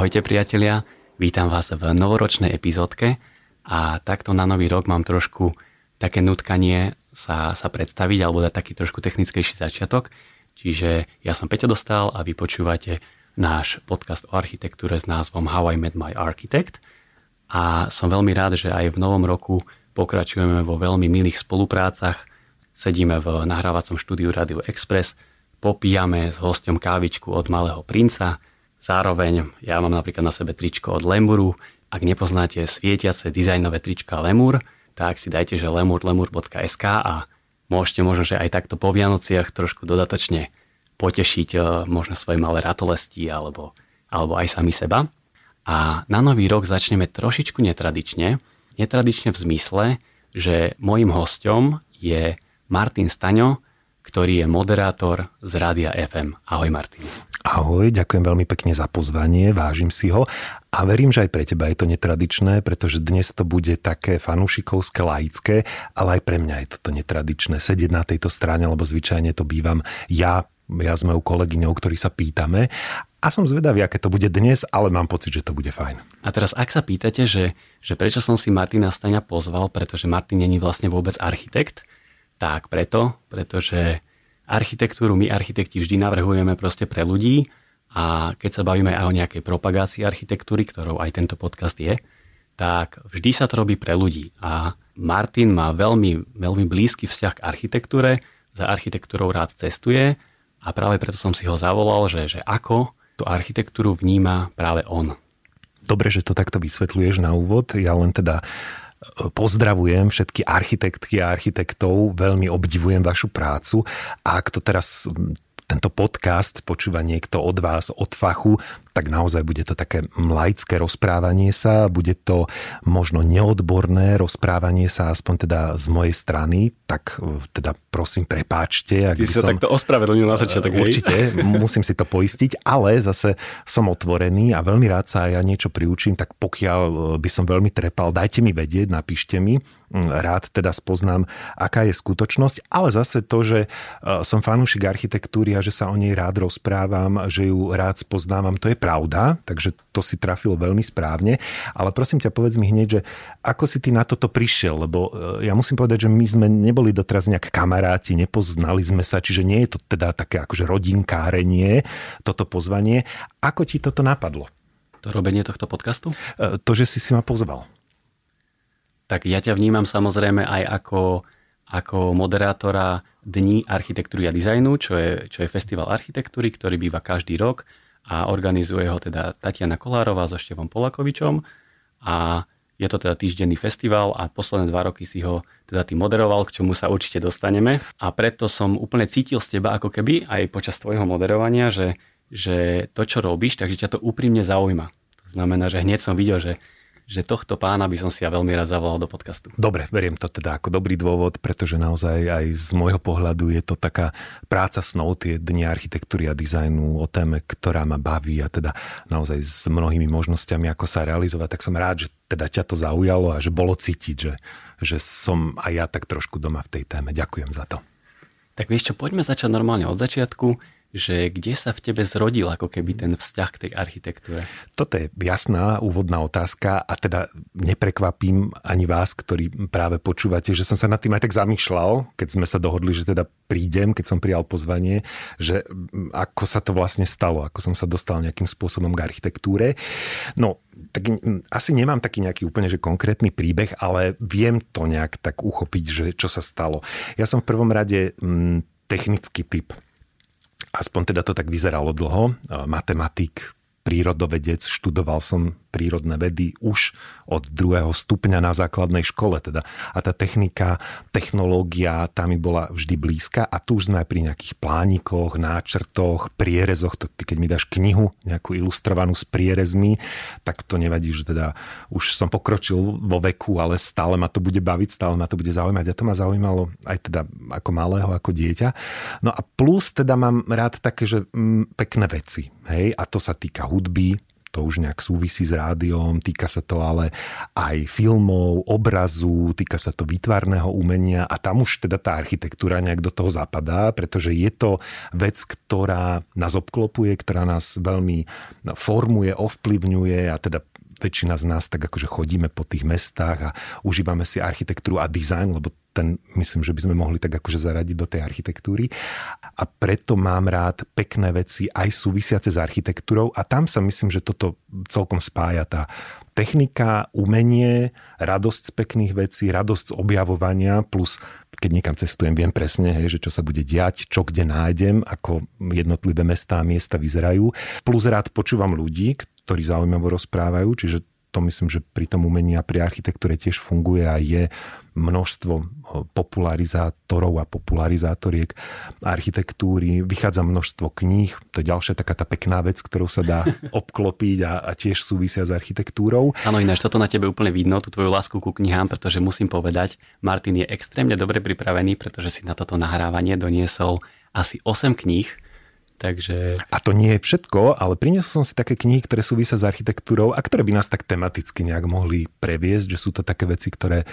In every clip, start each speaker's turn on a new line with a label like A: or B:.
A: Ahojte priatelia, vítam vás v novoročnej epizódke a takto na nový rok mám trošku také nutkanie sa, sa predstaviť alebo dať taký trošku technickejší začiatok. Čiže ja som Peťo Dostal a vy počúvate náš podcast o architektúre s názvom How I Met My Architect a som veľmi rád, že aj v novom roku pokračujeme vo veľmi milých spoluprácach. Sedíme v nahrávacom štúdiu Radio Express, popíjame s hostom kávičku od Malého princa, Zároveň ja mám napríklad na sebe tričko od Lemuru. Ak nepoznáte svietiace dizajnové trička Lemur, tak si dajte, že lemur.lemur.sk a môžete možno, že aj takto po Vianociach trošku dodatočne potešiť e, možno svoje malé ratolesti alebo, alebo aj sami seba. A na nový rok začneme trošičku netradične. Netradične v zmysle, že môjim hostom je Martin Staňo, ktorý je moderátor z Rádia FM. Ahoj Martin.
B: Ahoj, ďakujem veľmi pekne za pozvanie, vážim si ho a verím, že aj pre teba je to netradičné, pretože dnes to bude také fanúšikovské, laické, ale aj pre mňa je toto netradičné sedieť na tejto strane, lebo zvyčajne to bývam ja, ja s mojou kolegyňou, ktorí sa pýtame a som zvedavý, aké to bude dnes, ale mám pocit, že to bude fajn.
A: A teraz, ak sa pýtate, že, že prečo som si Martina Staňa pozval, pretože Martin není vlastne vôbec architekt, tak preto, pretože architektúru my architekti vždy navrhujeme proste pre ľudí a keď sa bavíme aj o nejakej propagácii architektúry, ktorou aj tento podcast je, tak vždy sa to robí pre ľudí. A Martin má veľmi, veľmi blízky vzťah k architektúre, za architektúrou rád cestuje a práve preto som si ho zavolal, že, že ako tú architektúru vníma práve on.
B: Dobre, že to takto vysvetľuješ na úvod. Ja len teda pozdravujem všetky architektky a architektov, veľmi obdivujem vašu prácu. A ak to teraz tento podcast počúva niekto od vás, od fachu, tak naozaj bude to také laické rozprávanie sa, bude to možno neodborné rozprávanie sa, aspoň teda z mojej strany, tak e, teda prosím prepáčte.
A: Ak Ty si som, sa takto ospravedlnil na začiatok,
B: Určite, musím si to poistiť, ale zase som otvorený a veľmi rád sa ja niečo priučím, tak pokiaľ e, by som veľmi trepal, dajte mi vedieť, napíšte mi, rád teda spoznám, aká je skutočnosť, ale zase to, že e, som fanúšik architektúry a že sa o nej rád rozprávam, že ju rád spoznávam, to je pravda, takže to si trafilo veľmi správne, ale prosím ťa, povedz mi hneď, že ako si ty na toto prišiel, lebo e, ja musím povedať, že my sme neboli doteraz nejak kamaráti, nepoznali sme sa, čiže nie je to teda také akože rodinkárenie, toto pozvanie. Ako ti toto napadlo?
A: To robenie tohto podcastu?
B: E, to, že si si ma pozval
A: tak ja ťa vnímam samozrejme aj ako, ako moderátora Dní architektúry a dizajnu, čo je, čo je festival architektúry, ktorý býva každý rok a organizuje ho teda Tatiana Kolárová so Števom Polakovičom a je to teda týždenný festival a posledné dva roky si ho teda ty moderoval, k čomu sa určite dostaneme. A preto som úplne cítil z teba ako keby aj počas tvojho moderovania, že, že to, čo robíš, takže ťa to úprimne zaujíma. To znamená, že hneď som videl, že že tohto pána by som si ja veľmi rád zavolal do podcastu.
B: Dobre, beriem to teda ako dobrý dôvod, pretože naozaj aj z môjho pohľadu je to taká práca snov, tie dni architektúry a dizajnu o téme, ktorá ma baví a teda naozaj s mnohými možnosťami, ako sa realizovať, tak som rád, že teda ťa to zaujalo a že bolo cítiť, že, že som aj ja tak trošku doma v tej téme. Ďakujem za to.
A: Tak vieš čo, poďme začať normálne od začiatku že kde sa v tebe zrodil ako keby ten vzťah k tej architektúre?
B: Toto je jasná úvodná otázka a teda neprekvapím ani vás, ktorí práve počúvate, že som sa nad tým aj tak zamýšľal, keď sme sa dohodli, že teda prídem, keď som prijal pozvanie, že ako sa to vlastne stalo, ako som sa dostal nejakým spôsobom k architektúre. No, tak asi nemám taký nejaký úplne že konkrétny príbeh, ale viem to nejak tak uchopiť, že čo sa stalo. Ja som v prvom rade technický typ aspoň teda to tak vyzeralo dlho. Matematik, prírodovedec, študoval som prírodné vedy už od druhého stupňa na základnej škole. Teda. A tá technika, technológia, tá mi bola vždy blízka a tu už sme aj pri nejakých plánikoch, náčrtoch, prierezoch. To, ty keď mi dáš knihu, nejakú ilustrovanú s prierezmi, tak to nevadí, že teda už som pokročil vo veku, ale stále ma to bude baviť, stále ma to bude zaujímať. A to ma zaujímalo aj teda ako malého, ako dieťa. No a plus teda mám rád také, že mm, pekné veci. Hej? A to sa týka hudby, to už nejak súvisí s rádiom, týka sa to ale aj filmov, obrazu, týka sa to výtvarného umenia a tam už teda tá architektúra nejak do toho zapadá, pretože je to vec, ktorá nás obklopuje, ktorá nás veľmi formuje, ovplyvňuje a teda väčšina z nás tak akože chodíme po tých mestách a užívame si architektúru a dizajn, lebo ten myslím, že by sme mohli tak akože zaradiť do tej architektúry. A preto mám rád pekné veci aj súvisiace s architektúrou a tam sa myslím, že toto celkom spája tá technika, umenie, radosť z pekných vecí, radosť z objavovania, plus keď niekam cestujem, viem presne, hej, že čo sa bude diať, čo kde nájdem, ako jednotlivé mestá a miesta vyzerajú. Plus rád počúvam ľudí, ktorí zaujímavo rozprávajú, čiže to myslím, že pri tom umení a pri architektúre tiež funguje a je množstvo popularizátorov a popularizátoriek architektúry. Vychádza množstvo kníh, to je ďalšia taká tá pekná vec, ktorou sa dá obklopiť a, a tiež súvisia s architektúrou.
A: Áno, ináč toto na tebe úplne vidno, tú tvoju lásku ku knihám, pretože musím povedať, Martin je extrémne dobre pripravený, pretože si na toto nahrávanie doniesol asi 8 kníh, Takže...
B: A to nie je všetko, ale priniesol som si také knihy, ktoré súvisia s architektúrou a ktoré by nás tak tematicky nejak mohli previesť, že sú to také veci, ktoré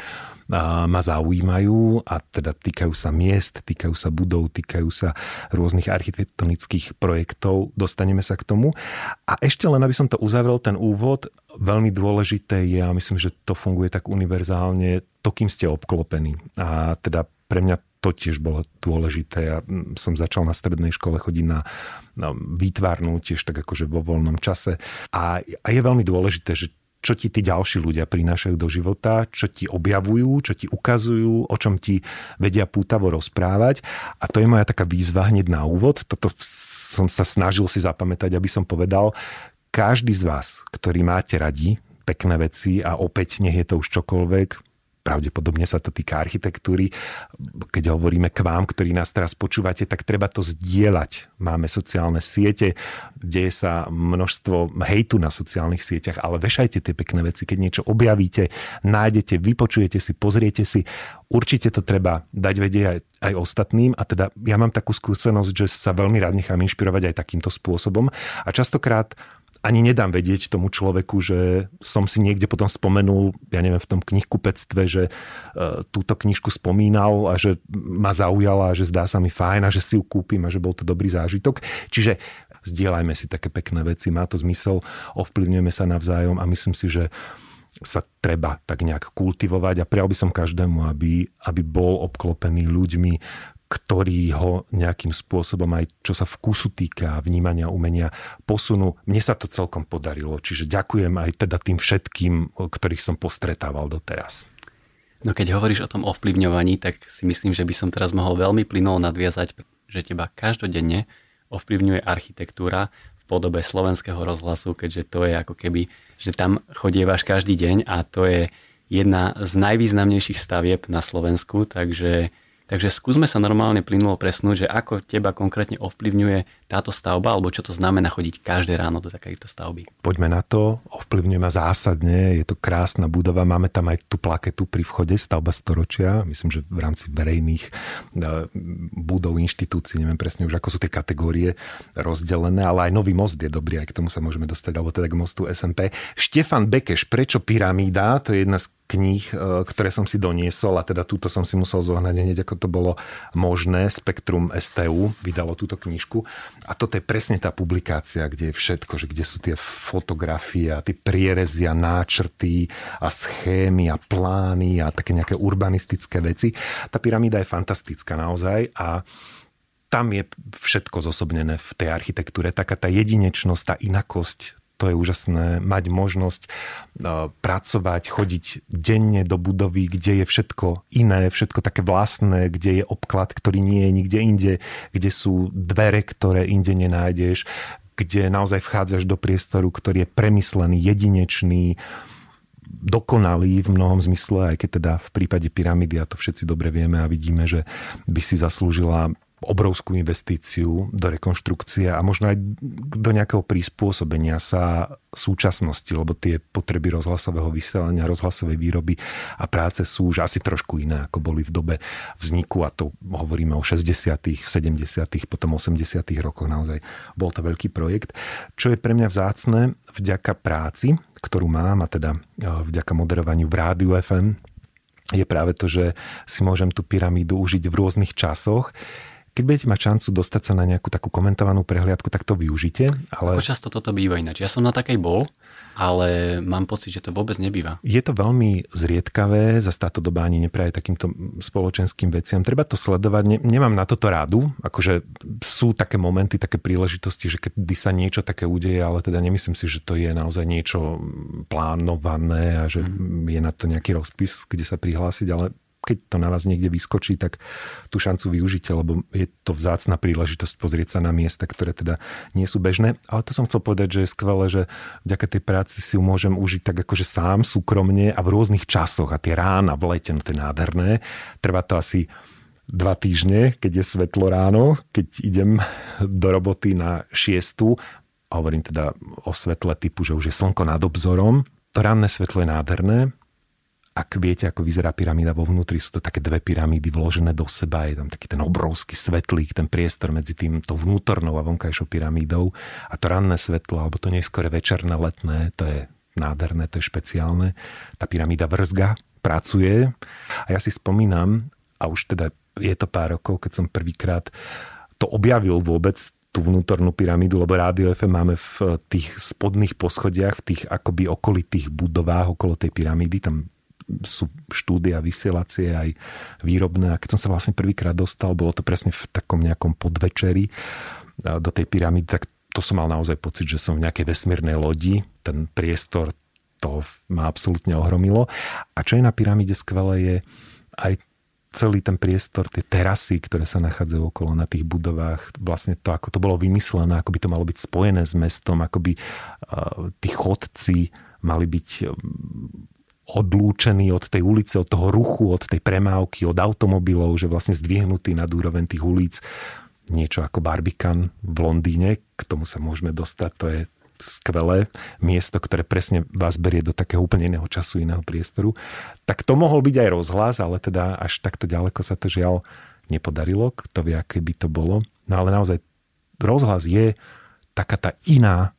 B: ma zaujímajú a teda týkajú sa miest, týkajú sa budov, týkajú sa rôznych architektonických projektov. Dostaneme sa k tomu. A ešte len, aby som to uzavrel, ten úvod, veľmi dôležité je, a myslím, že to funguje tak univerzálne, to, kým ste obklopení. A teda pre mňa to tiež bolo dôležité. Ja som začal na strednej škole chodiť na, na výtvarnú tiež tak akože vo voľnom čase. A, a je veľmi dôležité, že čo ti tí ďalší ľudia prinášajú do života, čo ti objavujú, čo ti ukazujú, o čom ti vedia pútavo rozprávať. A to je moja taká výzva hneď na úvod. Toto som sa snažil si zapamätať, aby som povedal, každý z vás, ktorý máte radi pekné veci a opäť nech je to už čokoľvek, pravdepodobne sa to týka architektúry. Keď hovoríme k vám, ktorí nás teraz počúvate, tak treba to zdieľať. Máme sociálne siete, deje sa množstvo hejtu na sociálnych sieťach, ale vešajte tie pekné veci. Keď niečo objavíte, nájdete, vypočujete si, pozriete si, určite to treba dať vedieť aj, aj ostatným. A teda ja mám takú skúsenosť, že sa veľmi rád nechám inšpirovať aj takýmto spôsobom. A častokrát ani nedám vedieť tomu človeku, že som si niekde potom spomenul, ja neviem, v tom knihkupectve, že e, túto knižku spomínal a že ma zaujala, a že zdá sa mi fajn a že si ju kúpim a že bol to dobrý zážitok. Čiže zdieľajme si také pekné veci, má to zmysel, ovplyvňujeme sa navzájom a myslím si, že sa treba tak nejak kultivovať a prial by som každému, aby, aby bol obklopený ľuďmi, ktorí ho nejakým spôsobom aj čo sa vkusu týka vnímania umenia posunú. Mne sa to celkom podarilo, čiže ďakujem aj teda tým všetkým, ktorých som postretával doteraz.
A: No keď hovoríš o tom ovplyvňovaní, tak si myslím, že by som teraz mohol veľmi plynulo nadviazať, že teba každodenne ovplyvňuje architektúra v podobe slovenského rozhlasu, keďže to je ako keby, že tam chodievaš každý deň a to je jedna z najvýznamnejších stavieb na Slovensku, takže Takže skúsme sa normálne plynulo presnúť, že ako teba konkrétne ovplyvňuje táto stavba, alebo čo to znamená chodiť každé ráno do takejto stavby.
B: Poďme na to, ovplyvňuje ma zásadne, je to krásna budova, máme tam aj tú plaketu pri vchode, stavba storočia, myslím, že v rámci verejných e, budov, inštitúcií, neviem presne už ako sú tie kategórie rozdelené, ale aj nový most je dobrý, aj k tomu sa môžeme dostať, alebo teda k mostu SMP. Štefan Bekeš, prečo pyramída? To je jedna z kníh, e, ktoré som si doniesol a teda túto som si musel zohnať hneď, ako to bolo možné. Spektrum STU vydalo túto knižku a toto je presne tá publikácia, kde je všetko, že kde sú tie fotografie a tie prierezy a náčrty a schémy a plány a také nejaké urbanistické veci. Tá pyramída je fantastická naozaj a tam je všetko zosobnené v tej architektúre. Taká tá jedinečnosť, tá inakosť to je úžasné mať možnosť e, pracovať, chodiť denne do budovy, kde je všetko iné, všetko také vlastné, kde je obklad, ktorý nie je nikde inde, kde sú dvere, ktoré inde nenájdeš, kde naozaj vchádzaš do priestoru, ktorý je premyslený, jedinečný, dokonalý v mnohom zmysle, aj keď teda v prípade pyramídy, a to všetci dobre vieme a vidíme, že by si zaslúžila obrovskú investíciu do rekonštrukcie a možno aj do nejakého prispôsobenia sa súčasnosti, lebo tie potreby rozhlasového vysielania, rozhlasovej výroby a práce sú už asi trošku iné, ako boli v dobe vzniku a to hovoríme o 60., 70., potom 80. rokoch naozaj. Bol to veľký projekt. Čo je pre mňa vzácne, vďaka práci, ktorú mám a teda e, vďaka moderovaniu v rádiu FM, je práve to, že si môžem tú pyramídu užiť v rôznych časoch keď budete mať šancu dostať sa na nejakú takú komentovanú prehliadku, tak to využite.
A: Ale... Ako často toto býva ináč? Ja som na takej bol, ale mám pocit, že to vôbec nebýva.
B: Je to veľmi zriedkavé, za táto doba ani nepraje takýmto spoločenským veciam. Treba to sledovať, ne, nemám na toto rádu, akože sú také momenty, také príležitosti, že kedy sa niečo také udeje, ale teda nemyslím si, že to je naozaj niečo plánované a že mm. je na to nejaký rozpis, kde sa prihlásiť, ale keď to na vás niekde vyskočí, tak tú šancu využite, lebo je to vzácna príležitosť pozrieť sa na miesta, ktoré teda nie sú bežné. Ale to som chcel povedať, že je skvelé, že vďaka tej práci si ju môžem užiť tak akože sám, súkromne a v rôznych časoch. A tie rána v lete, no to je nádherné. Trvá to asi dva týždne, keď je svetlo ráno, keď idem do roboty na šiestu, a hovorím teda o svetle typu, že už je slnko nad obzorom, to ranné svetlo je nádherné, ak viete, ako vyzerá pyramída vo vnútri, sú to také dve pyramídy vložené do seba, je tam taký ten obrovský svetlík, ten priestor medzi tým tou vnútornou a vonkajšou pyramídou a to ranné svetlo, alebo to neskore večerné, letné, to je nádherné, to je špeciálne. Tá pyramída vrzga, pracuje a ja si spomínam, a už teda je to pár rokov, keď som prvýkrát to objavil vôbec tú vnútornú pyramídu, lebo Rádio FM máme v tých spodných poschodiach, v tých akoby okolitých budovách okolo tej pyramídy, tam sú štúdia vysielacie aj výrobné. A keď som sa vlastne prvýkrát dostal, bolo to presne v takom nejakom podvečeri do tej pyramídy, tak to som mal naozaj pocit, že som v nejakej vesmírnej lodi. Ten priestor to ma absolútne ohromilo. A čo je na pyramíde skvelé je aj celý ten priestor, tie terasy, ktoré sa nachádzajú okolo na tých budovách, vlastne to, ako to bolo vymyslené, ako by to malo byť spojené s mestom, ako by uh, tí chodci mali byť odlúčený od tej ulice, od toho ruchu, od tej premávky, od automobilov, že vlastne zdvihnutý nad úroveň tých ulic. Niečo ako Barbican v Londýne, k tomu sa môžeme dostať, to je skvelé miesto, ktoré presne vás berie do takého úplne iného času, iného priestoru. Tak to mohol byť aj rozhlas, ale teda až takto ďaleko sa to žiaľ nepodarilo, kto vie, aké by to bolo. No ale naozaj rozhlas je taká tá iná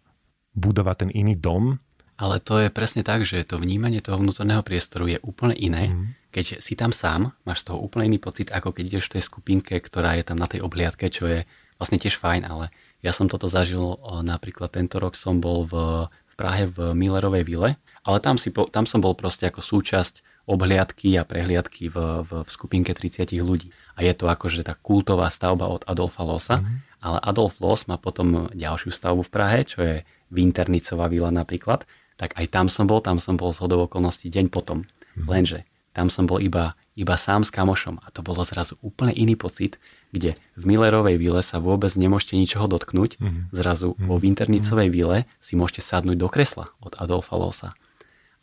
B: budova, ten iný dom,
A: ale to je presne tak, že to vnímanie toho vnútorného priestoru je úplne iné. Mm. Keď si tam sám, máš z toho úplne iný pocit, ako keď ideš v tej skupinke, ktorá je tam na tej obliadke, čo je vlastne tiež fajn, ale ja som toto zažil napríklad tento rok som bol v, v Prahe v Millerovej vile, ale tam, si, tam som bol proste ako súčasť obhliadky a prehliadky v, v, v skupinke 30 ľudí. A je to akože tá kultová stavba od Adolfa Losa, mm. ale Adolf Los má potom ďalšiu stavbu v Prahe, čo je Winternicová vila napríklad, tak aj tam som bol, tam som bol z hodov okolností deň potom. Mm. Lenže tam som bol iba, iba sám s kamošom a to bolo zrazu úplne iný pocit, kde v Millerovej vile sa vôbec nemôžete ničoho dotknúť, mm. zrazu mm. vo Winternicovej vile si môžete sadnúť do kresla od Adolfa Losa.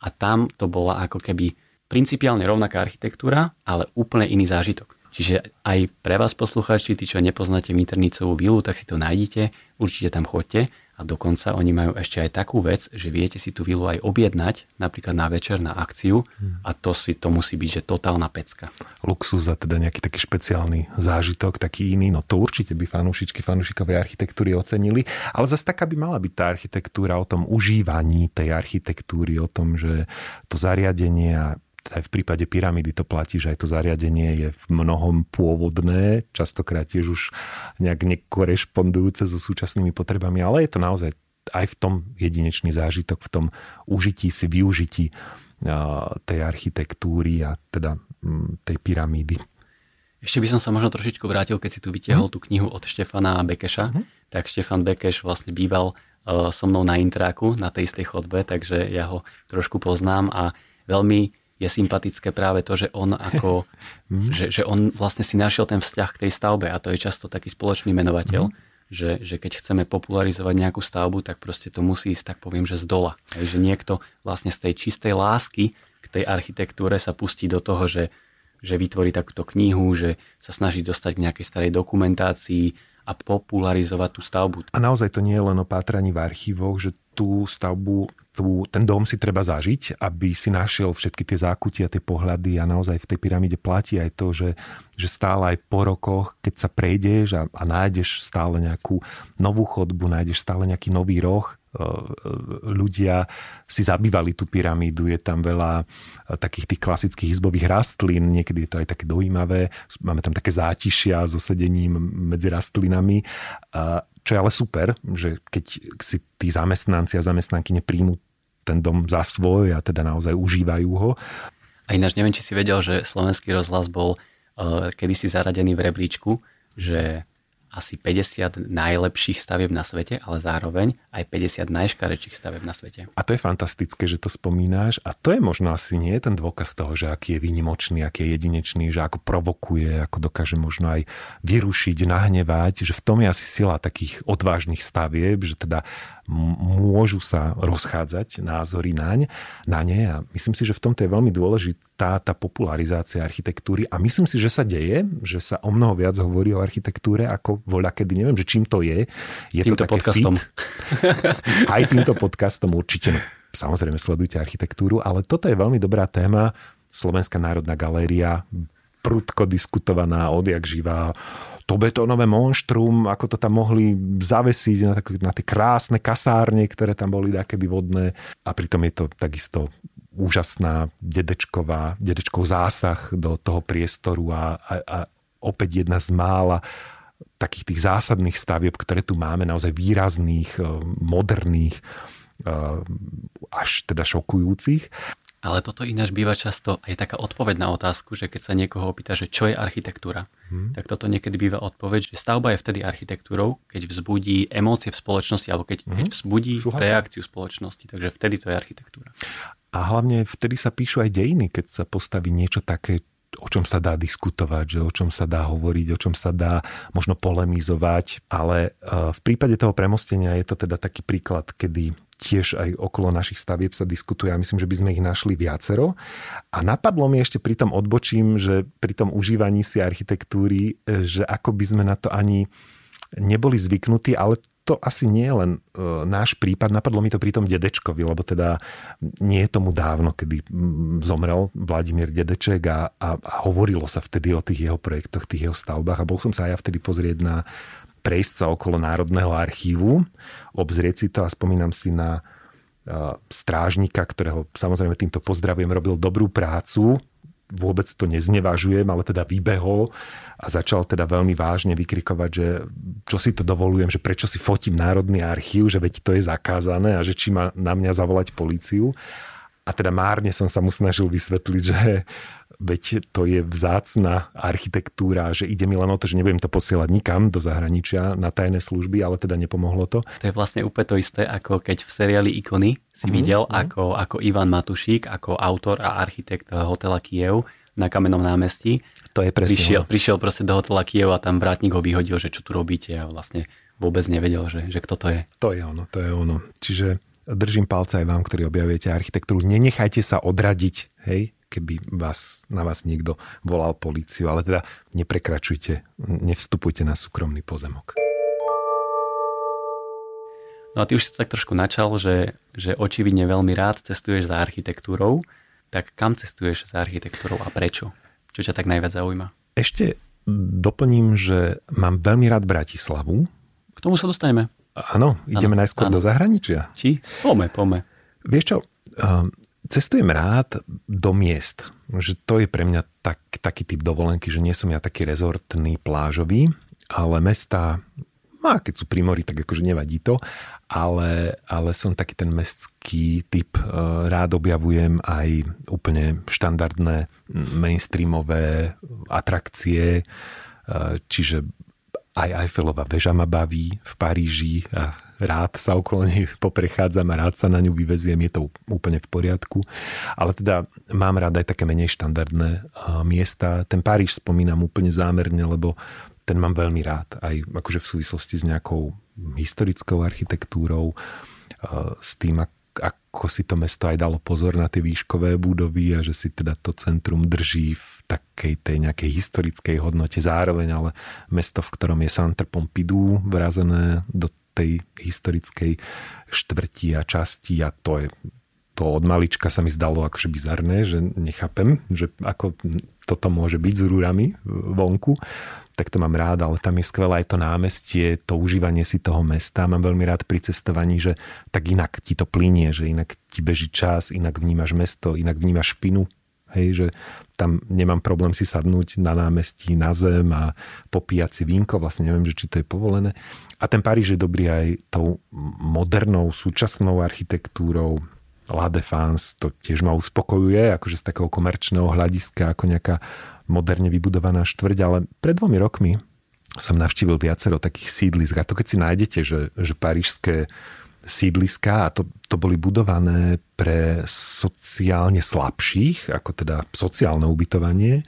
A: A tam to bola ako keby principiálne rovnaká architektúra, ale úplne iný zážitok. Čiže aj pre vás poslucháči, tí, čo nepoznáte Winternicovú vilu, tak si to nájdete, určite tam chodte a dokonca oni majú ešte aj takú vec, že viete si tú vilu aj objednať, napríklad na večer na akciu a to si to musí byť, že totálna pecka.
B: Luxus a teda nejaký taký špeciálny zážitok, taký iný, no to určite by fanúšičky, fanúšikovej architektúry ocenili, ale zase taká by mala byť tá architektúra o tom užívaní tej architektúry, o tom, že to zariadenie a aj v prípade pyramídy to platí, že aj to zariadenie je v mnohom pôvodné, častokrát tiež už nejak nekorešpondujúce so súčasnými potrebami, ale je to naozaj aj v tom jedinečný zážitok, v tom užití si, využití tej architektúry a teda tej pyramídy.
A: Ešte by som sa možno trošičku vrátil, keď si tu vytiahol hmm. tú knihu od Štefana Bekeša. Hmm. Tak Štefan Bekeš vlastne býval so mnou na intráku, na tej istej chodbe, takže ja ho trošku poznám a veľmi je sympatické práve to, že on ako, mm. že, že on vlastne si našiel ten vzťah k tej stavbe a to je často taký spoločný menovateľ, mm. že, že keď chceme popularizovať nejakú stavbu, tak proste to musí ísť, tak poviem, že z dola. Že niekto vlastne z tej čistej lásky k tej architektúre sa pustí do toho, že že vytvorí takúto knihu, že sa snaží dostať k nejakej starej dokumentácii a popularizovať tú stavbu.
B: A naozaj to nie je len o pátraní v archívoch, že tú stavbu, tú, ten dom si treba zažiť, aby si našiel všetky tie zákutia, tie pohľady a naozaj v tej pyramíde platí aj to, že, že stále aj po rokoch, keď sa prejdeš a, a nájdeš stále nejakú novú chodbu, nájdeš stále nejaký nový roh, ľudia si zabývali tú pyramídu, je tam veľa takých tých klasických izbových rastlín, niekedy je to aj také dojímavé, máme tam také zátišia so sedením medzi rastlinami, čo je ale super, že keď si tí zamestnanci a zamestnanky nepríjmu ten dom za svoj a teda naozaj užívajú ho.
A: A ináč neviem, či si vedel, že slovenský rozhlas bol uh, kedysi zaradený v rebríčku, že asi 50 najlepších stavieb na svete, ale zároveň aj 50 najškarečších stavieb na svete.
B: A to je fantastické, že to spomínáš a to je možno asi nie ten dôkaz toho, že aký je výnimočný, aký je jedinečný, že ako provokuje, ako dokáže možno aj vyrušiť, nahnevať, že v tom je asi sila takých odvážnych stavieb, že teda môžu sa rozchádzať názory naň, na ne a myslím si, že v tomto je veľmi dôležitá tá popularizácia architektúry a myslím si, že sa deje, že sa o mnoho viac hovorí o architektúre ako voľa kedy, neviem, že čím to je. Je
A: týmto
B: to také
A: podcastom.
B: Fit. Aj týmto podcastom určite. No, samozrejme sledujte architektúru, ale toto je veľmi dobrá téma. Slovenská národná galéria, prudko diskutovaná, odjak živá to betónové monštrum, ako to tam mohli zavesiť na, tak, na tie krásne kasárne, ktoré tam boli takedy vodné. A pritom je to takisto úžasná dedečková, dedečkov zásah do toho priestoru a, a, a opäť jedna z mála takých tých zásadných stavieb, ktoré tu máme, naozaj výrazných, eh, moderných, eh, až teda šokujúcich.
A: Ale toto ináč býva často aj taká odpoveď na otázku, že keď sa niekoho opýta, že čo je architektúra, hmm. tak toto niekedy býva odpoveď, že stavba je vtedy architektúrou, keď vzbudí emócie v spoločnosti alebo keď, hmm. keď vzbudí Súhlasím. reakciu spoločnosti. Takže vtedy to je architektúra.
B: A hlavne vtedy sa píšu aj dejiny, keď sa postaví niečo také, o čom sa dá diskutovať, že o čom sa dá hovoriť, o čom sa dá možno polemizovať, ale eh, v prípade toho premostenia je to teda taký príklad, kedy tiež aj okolo našich stavieb sa diskutuje a myslím, že by sme ich našli viacero. A napadlo mi ešte pri tom odbočím, že pri tom užívaní si architektúry, že ako by sme na to ani neboli zvyknutí, ale to asi nie je len e, náš prípad. Napadlo mi to pri tom Dedečkovi, lebo teda nie je tomu dávno, kedy zomrel Vladimír Dedeček a, a, a hovorilo sa vtedy o tých jeho projektoch, tých jeho stavbách a bol som sa aj ja vtedy pozrieť na prejsť sa okolo Národného archívu, obzrieť si to a spomínam si na strážnika, ktorého samozrejme týmto pozdravujem, robil dobrú prácu, vôbec to neznevažujem, ale teda vybehol a začal teda veľmi vážne vykrikovať, že čo si to dovolujem, že prečo si fotím Národný archív, že veď to je zakázané a že či má na mňa zavolať policiu. A teda márne som sa mu snažil vysvetliť, že veď to je vzácna architektúra, že ide mi len o to, že nebudem to posielať nikam do zahraničia na tajné služby, ale teda nepomohlo to.
A: To je vlastne úplne to isté, ako keď v seriáli Ikony si mm-hmm. videl, mm-hmm. ako, ako Ivan Matušík, ako autor a architekt hotela Kiev na Kamennom námestí.
B: To je presne.
A: Prišiel, prišiel proste do hotela Kiev a tam vrátnik ho vyhodil, že čo tu robíte a vlastne vôbec nevedel, že, že kto to je.
B: To je ono, to je ono. Čiže držím palce aj vám, ktorí objavujete architektúru. Nenechajte sa odradiť, hej, keby vás, na vás niekto volal policiu, ale teda neprekračujte, nevstupujte na súkromný pozemok.
A: No a ty už si to tak trošku načal, že, že očividne veľmi rád cestuješ za architektúrou. Tak kam cestuješ za architektúrou a prečo? Čo ťa tak najviac zaujíma?
B: Ešte doplním, že mám veľmi rád Bratislavu.
A: K tomu sa dostaneme.
B: Áno, ideme ano, najskôr ano. do zahraničia.
A: Či? Pome, pome.
B: Vieš čo, um, cestujem rád do miest. Že to je pre mňa tak, taký typ dovolenky, že nie som ja taký rezortný, plážový, ale mesta, a keď sú pri mori, tak akože nevadí to, ale, ale som taký ten mestský typ. Uh, rád objavujem aj úplne štandardné mainstreamové atrakcie, uh, čiže aj Eiffelová väža ma baví v Paríži a rád sa okolo nej poprechádzam a rád sa na ňu vyveziem, je to úplne v poriadku. Ale teda mám rád aj také menej štandardné miesta. Ten Paríž spomínam úplne zámerne, lebo ten mám veľmi rád, aj akože v súvislosti s nejakou historickou architektúrou, s tým, ako si to mesto aj dalo pozor na tie výškové budovy a že si teda to centrum drží v takej tej nejakej historickej hodnote zároveň, ale mesto, v ktorom je Centre Pompidou vrazené do tej historickej štvrti a časti a to je to od malička sa mi zdalo akože bizarné, že nechápem, že ako toto môže byť s rúrami vonku, tak to mám rád, ale tam je skvelé aj to námestie, to užívanie si toho mesta. Mám veľmi rád pri cestovaní, že tak inak ti to plinie, že inak ti beží čas, inak vnímaš mesto, inak vnímaš špinu, Hej, že tam nemám problém si sadnúť na námestí na zem a popíjať si vínko, vlastne neviem, že či to je povolené. A ten Paríž je dobrý aj tou modernou, súčasnou architektúrou. La Défense to tiež ma uspokojuje, akože z takého komerčného hľadiska, ako nejaká moderne vybudovaná štvrť, ale pred dvomi rokmi som navštívil viacero takých sídlisk a to keď si nájdete, že, že parížské sídliska a to, to boli budované pre sociálne slabších, ako teda sociálne ubytovanie.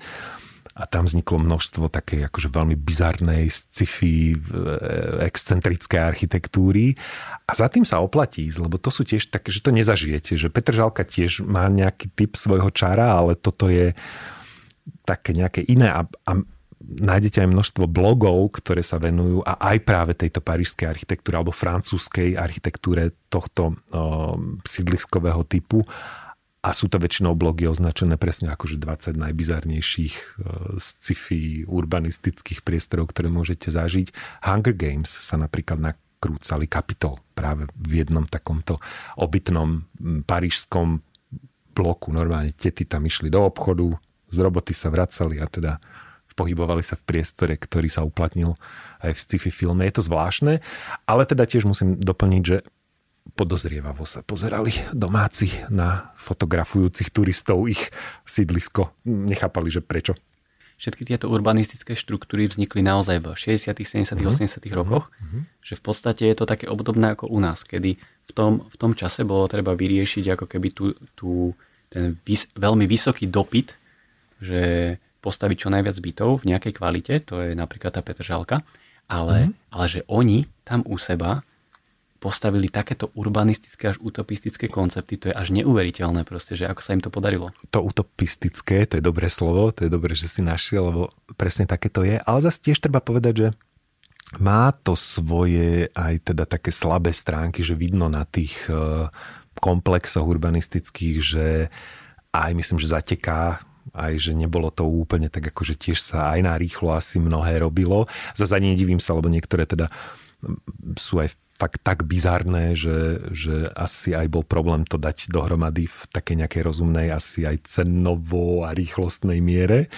B: A tam vzniklo množstvo takej akože veľmi bizarnej sci-fi, e, excentrické architektúry. A za tým sa oplatí lebo to sú tiež také, že to nezažijete, že Petr Žalka tiež má nejaký typ svojho čara, ale toto je také nejaké iné. A, a nájdete aj množstvo blogov, ktoré sa venujú a aj práve tejto parížskej architektúre alebo francúzskej architektúre tohto sídliskového typu a sú to väčšinou blogy označené presne ako že 20 najbizarnejších sci-fi urbanistických priestorov, ktoré môžete zažiť. Hunger Games sa napríklad nakrúcali kapitol práve v jednom takomto obytnom parížskom bloku. Normálne tety tam išli do obchodu, z roboty sa vracali a teda pohybovali sa v priestore, ktorý sa uplatnil aj v sci-fi filme. Je to zvláštne, ale teda tiež musím doplniť, že podozrievavo sa pozerali domáci na fotografujúcich turistov ich sídlisko. Nechápali, že prečo.
A: Všetky tieto urbanistické štruktúry vznikli naozaj v 60., 70., uh-huh. 80. rokoch, uh-huh. že v podstate je to také obdobné ako u nás, kedy v tom, v tom čase bolo treba vyriešiť ako keby tú, tú, ten vys, veľmi vysoký dopyt, že postaviť čo najviac bytov v nejakej kvalite, to je napríklad tá Petržalka, ale, mm-hmm. ale že oni tam u seba postavili takéto urbanistické až utopistické koncepty, to je až neuveriteľné proste, že ako sa im to podarilo.
B: To utopistické, to je dobré slovo, to je dobré, že si našiel, lebo presne také to je, ale zase tiež treba povedať, že má to svoje aj teda také slabé stránky, že vidno na tých eh, komplexoch urbanistických, že aj myslím, že zateká aj že nebolo to úplne tak, ako tiež sa aj na rýchlo asi mnohé robilo. Zase ani nedivím sa, lebo niektoré teda sú aj fakt tak bizarné, že, že asi aj bol problém to dať dohromady v takej nejakej rozumnej, asi aj cenovo a rýchlostnej miere.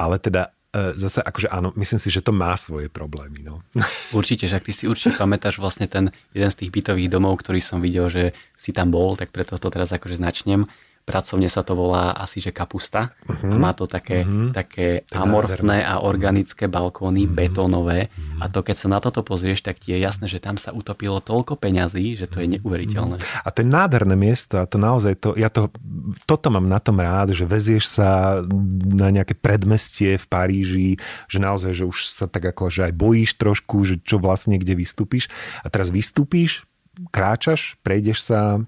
B: Ale teda e, zase akože áno, myslím si, že to má svoje problémy. No.
A: Určite, že ak ty si určite pamätáš vlastne ten jeden z tých bytových domov, ktorý som videl, že si tam bol, tak preto to teraz akože značnem Pracovne sa to volá asi, že kapusta. Uh-huh. Má to také, uh-huh. také amorfné a organické balkóny, uh-huh. betónové. Uh-huh. A to keď sa na toto pozrieš, tak ti je jasné, že tam sa utopilo toľko peňazí, že to je neuveriteľné.
B: Uh-huh. A to je nádherné miesto a to naozaj, to, ja to, toto mám na tom rád, že vezieš sa na nejaké predmestie v Paríži, že naozaj, že už sa tak ako, že aj bojíš trošku, že čo vlastne kde vystúpiš. A teraz vystúpiš, kráčaš, prejdeš sa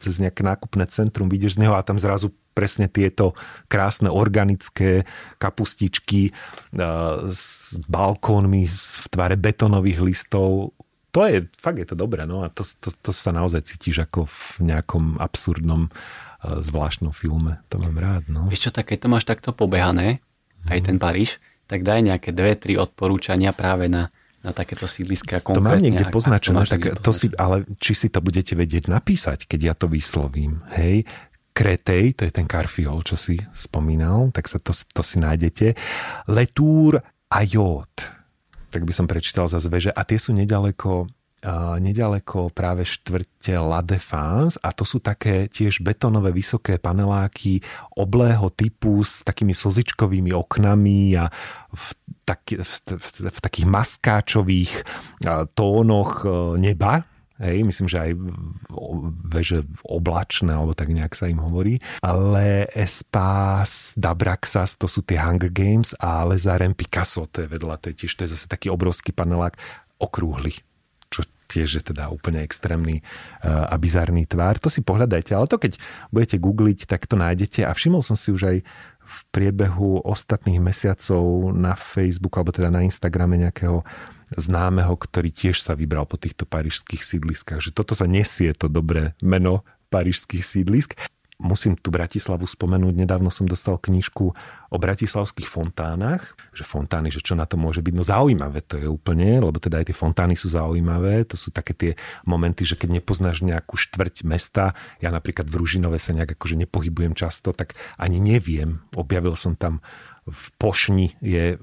B: cez nejaké nákupné centrum, vidíš z neho a tam zrazu presne tieto krásne organické kapustičky s balkónmi v tvare betonových listov. To je, fakt je to dobré, no a to, to, to sa naozaj cítiš ako v nejakom absurdnom zvláštnom filme. To mám rád, no.
A: Vieš čo, tak keď to máš takto pobehané, aj ten Paríž, tak daj nejaké dve, tri odporúčania práve na na takéto sídliska
B: To mám niekde poznačené, tak to si, ale či si to budete vedieť napísať, keď ja to vyslovím, hej, Kretej, to je ten karfiol, čo si spomínal, tak sa to, to si nájdete. Letour a Jod, tak by som prečítal za zveže. A tie sú nedaleko nedaleko práve štvrte La Défense a to sú také tiež betonové vysoké paneláky oblého typu s takými slzičkovými oknami a v, tak, v, v, takých maskáčových tónoch e, neba, Hej, myslím, že aj veže oblačné, alebo tak nejak sa im hovorí. Ale Espas, Dabraxas, to sú tie Hunger Games a Lezarem Picasso, to je vedľa, to je tiež to je zase taký obrovský panelák okrúhly tiež je teda úplne extrémny eh, a bizarný tvár. To si pohľadajte, ale to keď budete googliť, tak to nájdete a všimol som si už aj v priebehu ostatných mesiacov na Facebooku alebo teda na Instagrame nejakého známeho, ktorý tiež sa vybral po týchto parížských sídliskách. Že toto sa nesie to dobré meno parížských sídlisk musím tu Bratislavu spomenúť. Nedávno som dostal knižku o bratislavských fontánach, že fontány, že čo na to môže byť. No zaujímavé to je úplne, lebo teda aj tie fontány sú zaujímavé. To sú také tie momenty, že keď nepoznáš nejakú štvrť mesta, ja napríklad v Ružinove sa nejak akože nepohybujem často, tak ani neviem. Objavil som tam v Pošni je e,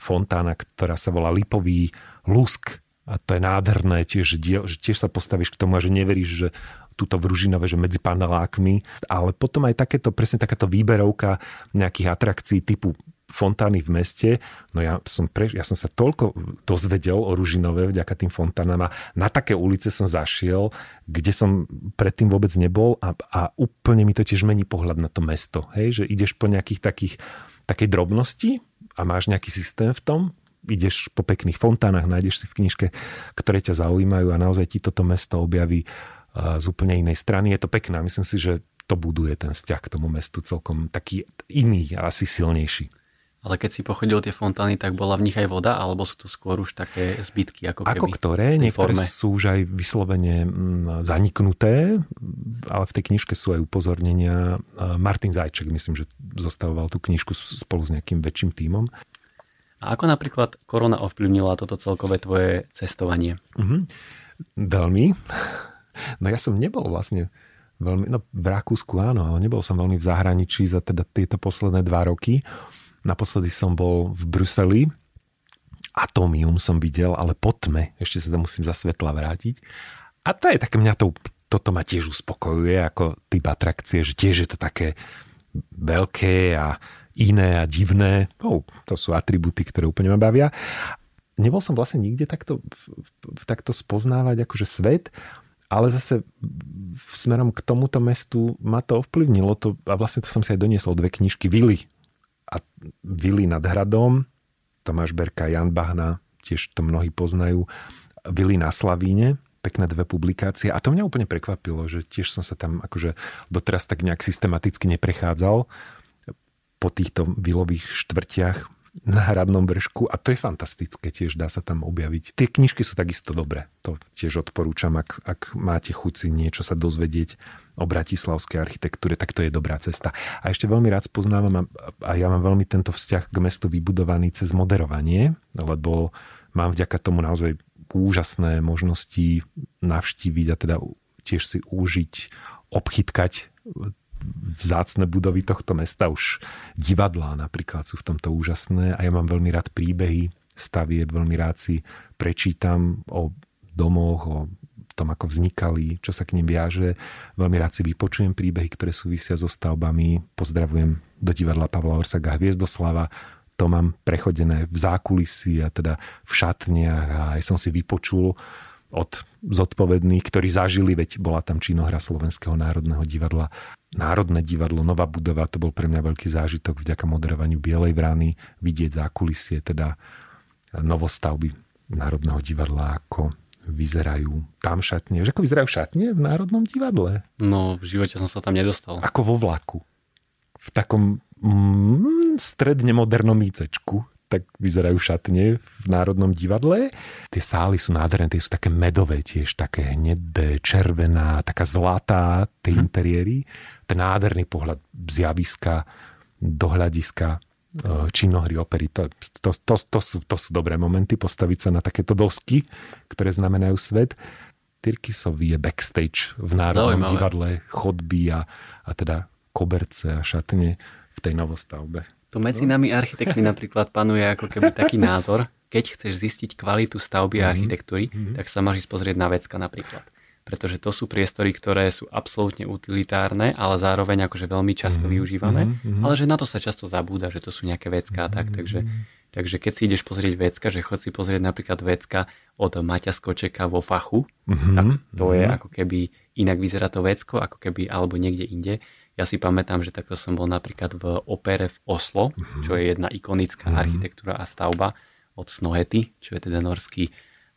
B: fontána, ktorá sa volá Lipový lusk. A to je nádherné tiež, že tiež sa postavíš k tomu a že neveríš, že túto v Ružinove, že medzi panelákmi, ale potom aj takéto, presne takáto výberovka nejakých atrakcií typu fontány v meste. No ja som, pre, ja som sa toľko dozvedel o Ružinove vďaka tým fontánam a na také ulice som zašiel, kde som predtým vôbec nebol a, a úplne mi to tiež mení pohľad na to mesto. Hej? Že ideš po nejakých takých, takej drobnosti a máš nejaký systém v tom, ideš po pekných fontánach, nájdeš si v knižke, ktoré ťa zaujímajú a naozaj ti toto mesto objaví z úplne inej strany. Je to pekné. Myslím si, že to buduje ten vzťah k tomu mestu celkom taký iný a asi silnejší.
A: Ale keď si pochodil tie fontány, tak bola v nich aj voda, alebo sú to skôr už také zbytky? Ako,
B: keby, ako ktoré? Niektoré forme? sú už aj vyslovene mm, zaniknuté, ale v tej knižke sú aj upozornenia. Martin Zajček, myslím, že zostavoval tú knižku spolu s nejakým väčším tímom.
A: A ako napríklad korona ovplyvnila toto celkové tvoje cestovanie?
B: Mm-hmm. Veľmi. No ja som nebol vlastne veľmi, no v Rakúsku áno, ale nebol som veľmi v zahraničí za teda tieto posledné dva roky. Naposledy som bol v Bruseli, Atomium som videl, ale po tme, ešte sa tam musím za svetla vrátiť. A to je také, mňa to, toto ma tiež uspokojuje ako typ atrakcie, že tiež je to také veľké a iné a divné. Oh, to sú atributy, ktoré úplne ma bavia. Nebol som vlastne nikde takto, takto spoznávať akože svet ale zase smerom k tomuto mestu ma to ovplyvnilo. To, a vlastne to som si aj doniesol dve knižky. Vily. A Vily nad hradom. Tomáš Berka, Jan Bahna tiež to mnohí poznajú. Vily na Slavíne. Pekné dve publikácie. A to mňa úplne prekvapilo, že tiež som sa tam akože doteraz tak nejak systematicky neprechádzal po týchto vilových štvrtiach na hradnom vršku a to je fantastické, tiež dá sa tam objaviť. Tie knižky sú takisto dobré, to tiež odporúčam, ak, ak máte chuť si niečo sa dozvedieť o bratislavskej architektúre, tak to je dobrá cesta. A ešte veľmi rád spoznávam a, ja mám veľmi tento vzťah k mestu vybudovaný cez moderovanie, lebo mám vďaka tomu naozaj úžasné možnosti navštíviť a teda tiež si užiť, obchytkať vzácne budovy tohto mesta, už divadlá napríklad sú v tomto úžasné a ja mám veľmi rád príbehy stavieb, veľmi rád si prečítam o domoch, o tom, ako vznikali, čo sa k nim viaže. Veľmi rád si vypočujem príbehy, ktoré súvisia so stavbami. Pozdravujem do divadla Pavla Orsaga Hviezdoslava. To mám prechodené v zákulisí a teda v šatniach a aj som si vypočul od zodpovedných, ktorí zažili, veď bola tam činohra Slovenského národného divadla Národné divadlo, nová budova, to bol pre mňa veľký zážitok vďaka moderovaniu Bielej vrany, vidieť zákulisie, teda novostavby Národného divadla, ako vyzerajú tam šatne. Že ako vyzerajú šatne v Národnom divadle?
A: No, v živote som sa tam nedostal.
B: Ako vo vlaku. V takom mm, stredne modernom mícečku tak vyzerajú šatne v Národnom divadle. Tie sály sú nádherné, tie sú také medové tiež, také hnedé, červená, taká zlatá, tie hm. interiéry. Ten nádherný pohľad z javiska do hľadiska e, činohry opery. To, to, to, to, sú, to sú dobré momenty, postaviť sa na takéto dosky, ktoré znamenajú svet. Tyrkisov je backstage v Národnom Zaujímavé. divadle, chodby a, a teda koberce a šatne v tej novostavbe.
A: To medzi nami architektmi napríklad panuje ako keby taký názor, keď chceš zistiť kvalitu stavby a mhm. architektúry, mm-hmm. tak sa máš pozrieť na vecka napríklad. Pretože to sú priestory, ktoré sú absolútne utilitárne, ale zároveň akože veľmi často mm-hmm. využívané, mm-hmm. ale že na to sa často zabúda, že to sú nejaké vecka a tak, takže, takže keď si ideš pozrieť vecka, že chod si pozrieť napríklad vecka od Maťa Skočeka vo fachu, mm-hmm. tak to je ako keby inak vyzerá to vecko, ako keby alebo niekde inde ja si pamätám, že takto som bol napríklad v opere v Oslo, mm-hmm. čo je jedna ikonická mm-hmm. architektúra a stavba od Snohety, čo je teda norský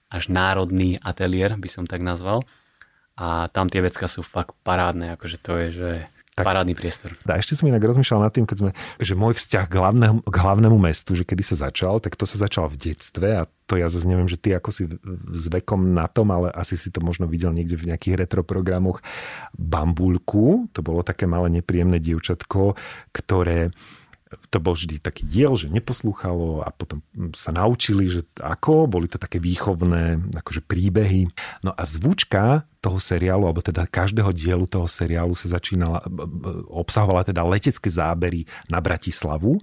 A: až národný ateliér, by som tak nazval. A tam tie vecka sú fakt parádne, akože to je, že... tak, parádny priestor.
B: A ešte som inak rozmýšľal nad tým, keď sme, že môj vzťah k hlavnému, k hlavnému mestu, že kedy sa začal, tak to sa začal v detstve a to ja zase neviem, že ty ako si s vekom na tom, ale asi si to možno videl niekde v nejakých retroprogramoch. Bambulku, to bolo také malé nepríjemné dievčatko, ktoré to bol vždy taký diel, že neposlúchalo a potom sa naučili, že ako, boli to také výchovné akože príbehy. No a zvučka toho seriálu, alebo teda každého dielu toho seriálu sa začínala, obsahovala teda letecké zábery na Bratislavu.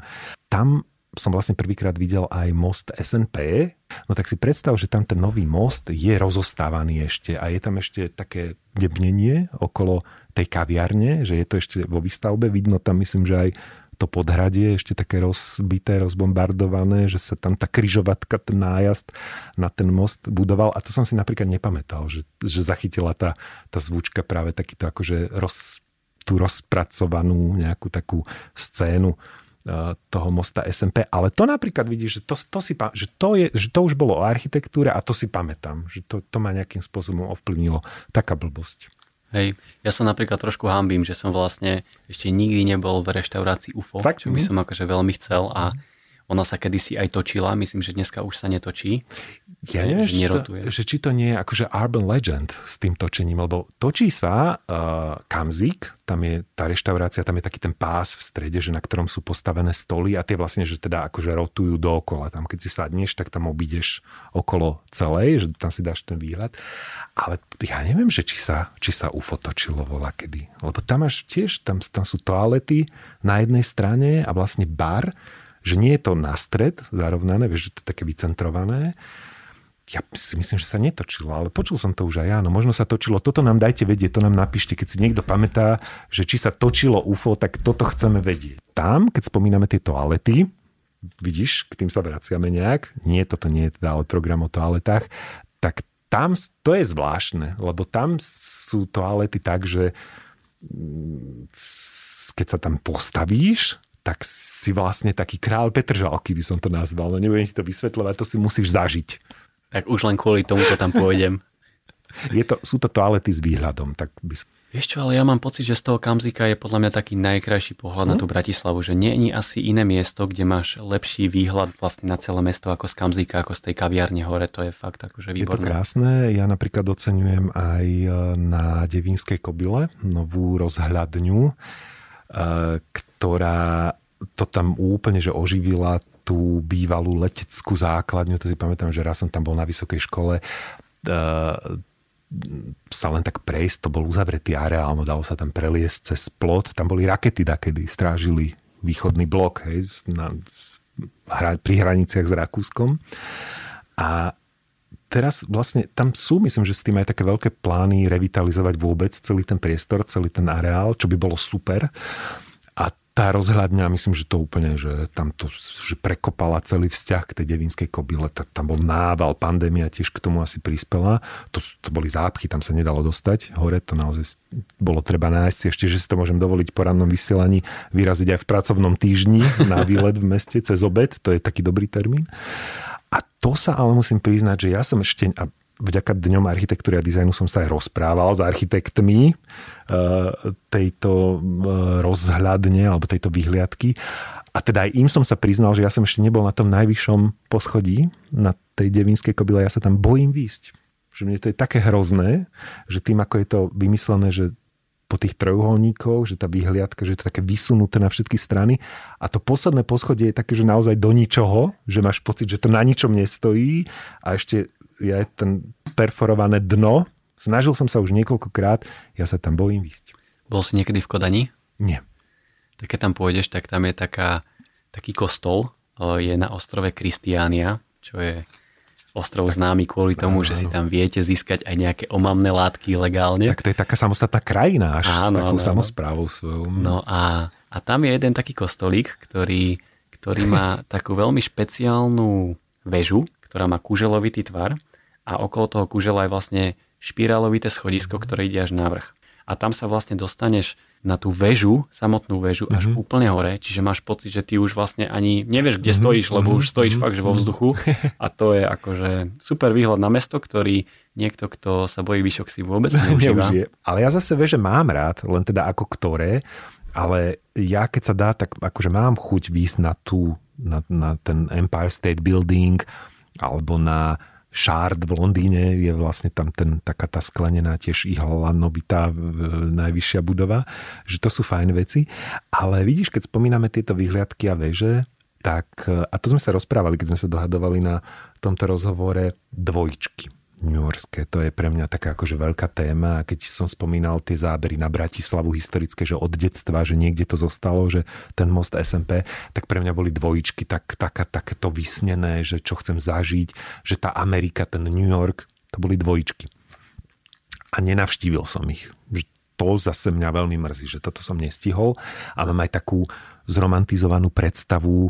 B: Tam som vlastne prvýkrát videl aj most SNP, no tak si predstav, že tam ten nový most je rozostávaný ešte a je tam ešte také debnenie okolo tej kaviarne, že je to ešte vo výstavbe, vidno tam myslím, že aj to podhradie ešte také rozbité, rozbombardované, že sa tam tá kryžovatka, ten nájazd na ten most budoval a to som si napríklad nepamätal, že, že zachytila tá, tá zvučka práve takýto akože roz, tú rozpracovanú nejakú takú scénu e, toho mosta SMP, ale to napríklad vidíš, že to, to, si, že to, je, že to už bolo o architektúre a to si pamätám, že to, to ma nejakým spôsobom ovplyvnilo. Taká blbosť.
A: Hej, ja sa napríklad trošku hambím, že som vlastne ešte nikdy nebol v reštaurácii UFO, Fakt? čo by mhm. som akože veľmi chcel a ona sa kedysi aj točila, myslím, že dneska už sa netočí.
B: Ja neviem, že, či to, že či to nie je akože urban legend s tým točením, lebo točí sa uh, Kamzik, tam je tá reštaurácia, tam je taký ten pás v strede, že na ktorom sú postavené stoly a tie vlastne, že teda akože rotujú dookola. Tam keď si sadneš, tak tam obídeš okolo celej, že tam si dáš ten výhľad. Ale ja neviem, že či sa, či sa UFO točilo voľa kedy. Lebo tam máš tiež, tam, tam sú toalety na jednej strane a vlastne bar že nie je to na stred zarovnané, vieš, že to je také vycentrované. Ja si myslím, že sa netočilo, ale počul som to už aj ja. No možno sa točilo. Toto nám dajte vedieť, to nám napíšte, keď si niekto pamätá, že či sa točilo UFO, tak toto chceme vedieť. Tam, keď spomíname tie toalety, vidíš, k tým sa vraciame nejak, nie, toto nie je teda ale program o toaletách, tak tam to je zvláštne, lebo tam sú toalety tak, že mm, keď sa tam postavíš, tak si vlastne taký král Petržalky by som to nazval. No nebudem ti to vysvetľovať, to si musíš zažiť.
A: Tak už len kvôli tomu to tam pôjdem.
B: Je to, sú to toalety s výhľadom. Tak by...
A: Vieš čo, ale ja mám pocit, že z toho Kamzika je podľa mňa taký najkrajší pohľad hm? na tú Bratislavu, že nie je asi iné miesto, kde máš lepší výhľad vlastne na celé mesto ako z Kamzika, ako z tej kaviarne hore. To je fakt akože výborné.
B: Je to krásne. Ja napríklad oceňujem aj e, na Devínskej kobyle novú rozhľadňu, e, ktorá to tam úplne že oživila tú bývalú leteckú základňu, to si pamätám, že raz som tam bol na vysokej škole, uh, sa len tak prejsť, to bol uzavretý areál, no dalo sa tam preliesť cez plot, tam boli rakety dakedy, strážili východný blok hej, na, hra, pri hraniciach s Rakúskom. A teraz vlastne tam sú, myslím, že s tým aj také veľké plány revitalizovať vôbec celý ten priestor, celý ten areál, čo by bolo super. A tá rozhľadňa, myslím, že to úplne, že tam to že prekopala celý vzťah k tej devinskej kobyle, tam bol nával, pandémia tiež k tomu asi prispela. To, to boli zápchy, tam sa nedalo dostať hore, to naozaj bolo treba nájsť ešte, že si to môžem dovoliť po rannom vysielaní vyraziť aj v pracovnom týždni na výlet v meste cez obed, to je taký dobrý termín. A to sa ale musím priznať, že ja som ešte, a vďaka Dňom architektúry a dizajnu som sa aj rozprával s architektmi eh, tejto eh, rozhľadne alebo tejto vyhliadky. A teda aj im som sa priznal, že ja som ešte nebol na tom najvyššom poschodí, na tej devínskej kobyle, ja sa tam bojím výjsť. Že mne to je také hrozné, že tým, ako je to vymyslené, že po tých trojuholníkoch, že tá vyhliadka, že je to také vysunuté na všetky strany a to posledné poschodie je také, že naozaj do ničoho, že máš pocit, že to na ničom nestojí a ešte je ten perforované dno. Snažil som sa už niekoľkokrát, ja sa tam bojím výsť.
A: Bol si niekedy v Kodani?
B: Nie.
A: Tak keď tam pôjdeš, tak tam je taká, taký kostol, je na ostrove Kristiánia, čo je ostrov známy kvôli tomu, áno, že si tam viete získať aj nejaké omamné látky legálne.
B: Tak to je taká samostatná krajina, až áno, s takou áno, samozprávou svojou.
A: No a, a tam je jeden taký kostolík, ktorý, ktorý má takú veľmi špeciálnu väžu, ktorá má kuželovitý tvar a okolo toho kužela je vlastne špirálovité schodisko, ktoré ide až na vrch. A tam sa vlastne dostaneš na tú väžu, samotnú väžu, až mm-hmm. úplne hore, čiže máš pocit, že ty už vlastne ani nevieš, kde mm-hmm. stojíš, lebo už stojíš mm-hmm. fakt, že vo vzduchu. A to je akože super výhľad na mesto, ktorý niekto, kto sa bojí výšok si vôbec neužíva. Neužije.
B: Ale ja zase vie, že mám rád, len teda ako ktoré, ale ja keď sa dá, tak akože mám chuť výsť na tú, na, na ten Empire State Building alebo na Shard v Londýne je vlastne tam ten, taká tá sklenená tiež ihlanovitá najvyššia budova, že to sú fajn veci. Ale vidíš, keď spomíname tieto vyhliadky a veže, tak, a to sme sa rozprávali, keď sme sa dohadovali na tomto rozhovore, dvojčky New Yorkské. To je pre mňa taká akože veľká téma. Keď som spomínal tie zábery na Bratislavu historické, že od detstva, že niekde to zostalo, že ten most SMP, tak pre mňa boli dvojičky, tak, taká, také to vysnené, že čo chcem zažiť, že tá Amerika, ten New York, to boli dvojičky. A nenavštívil som ich. To zase mňa veľmi mrzí, že toto som nestihol. A mám aj takú zromantizovanú predstavu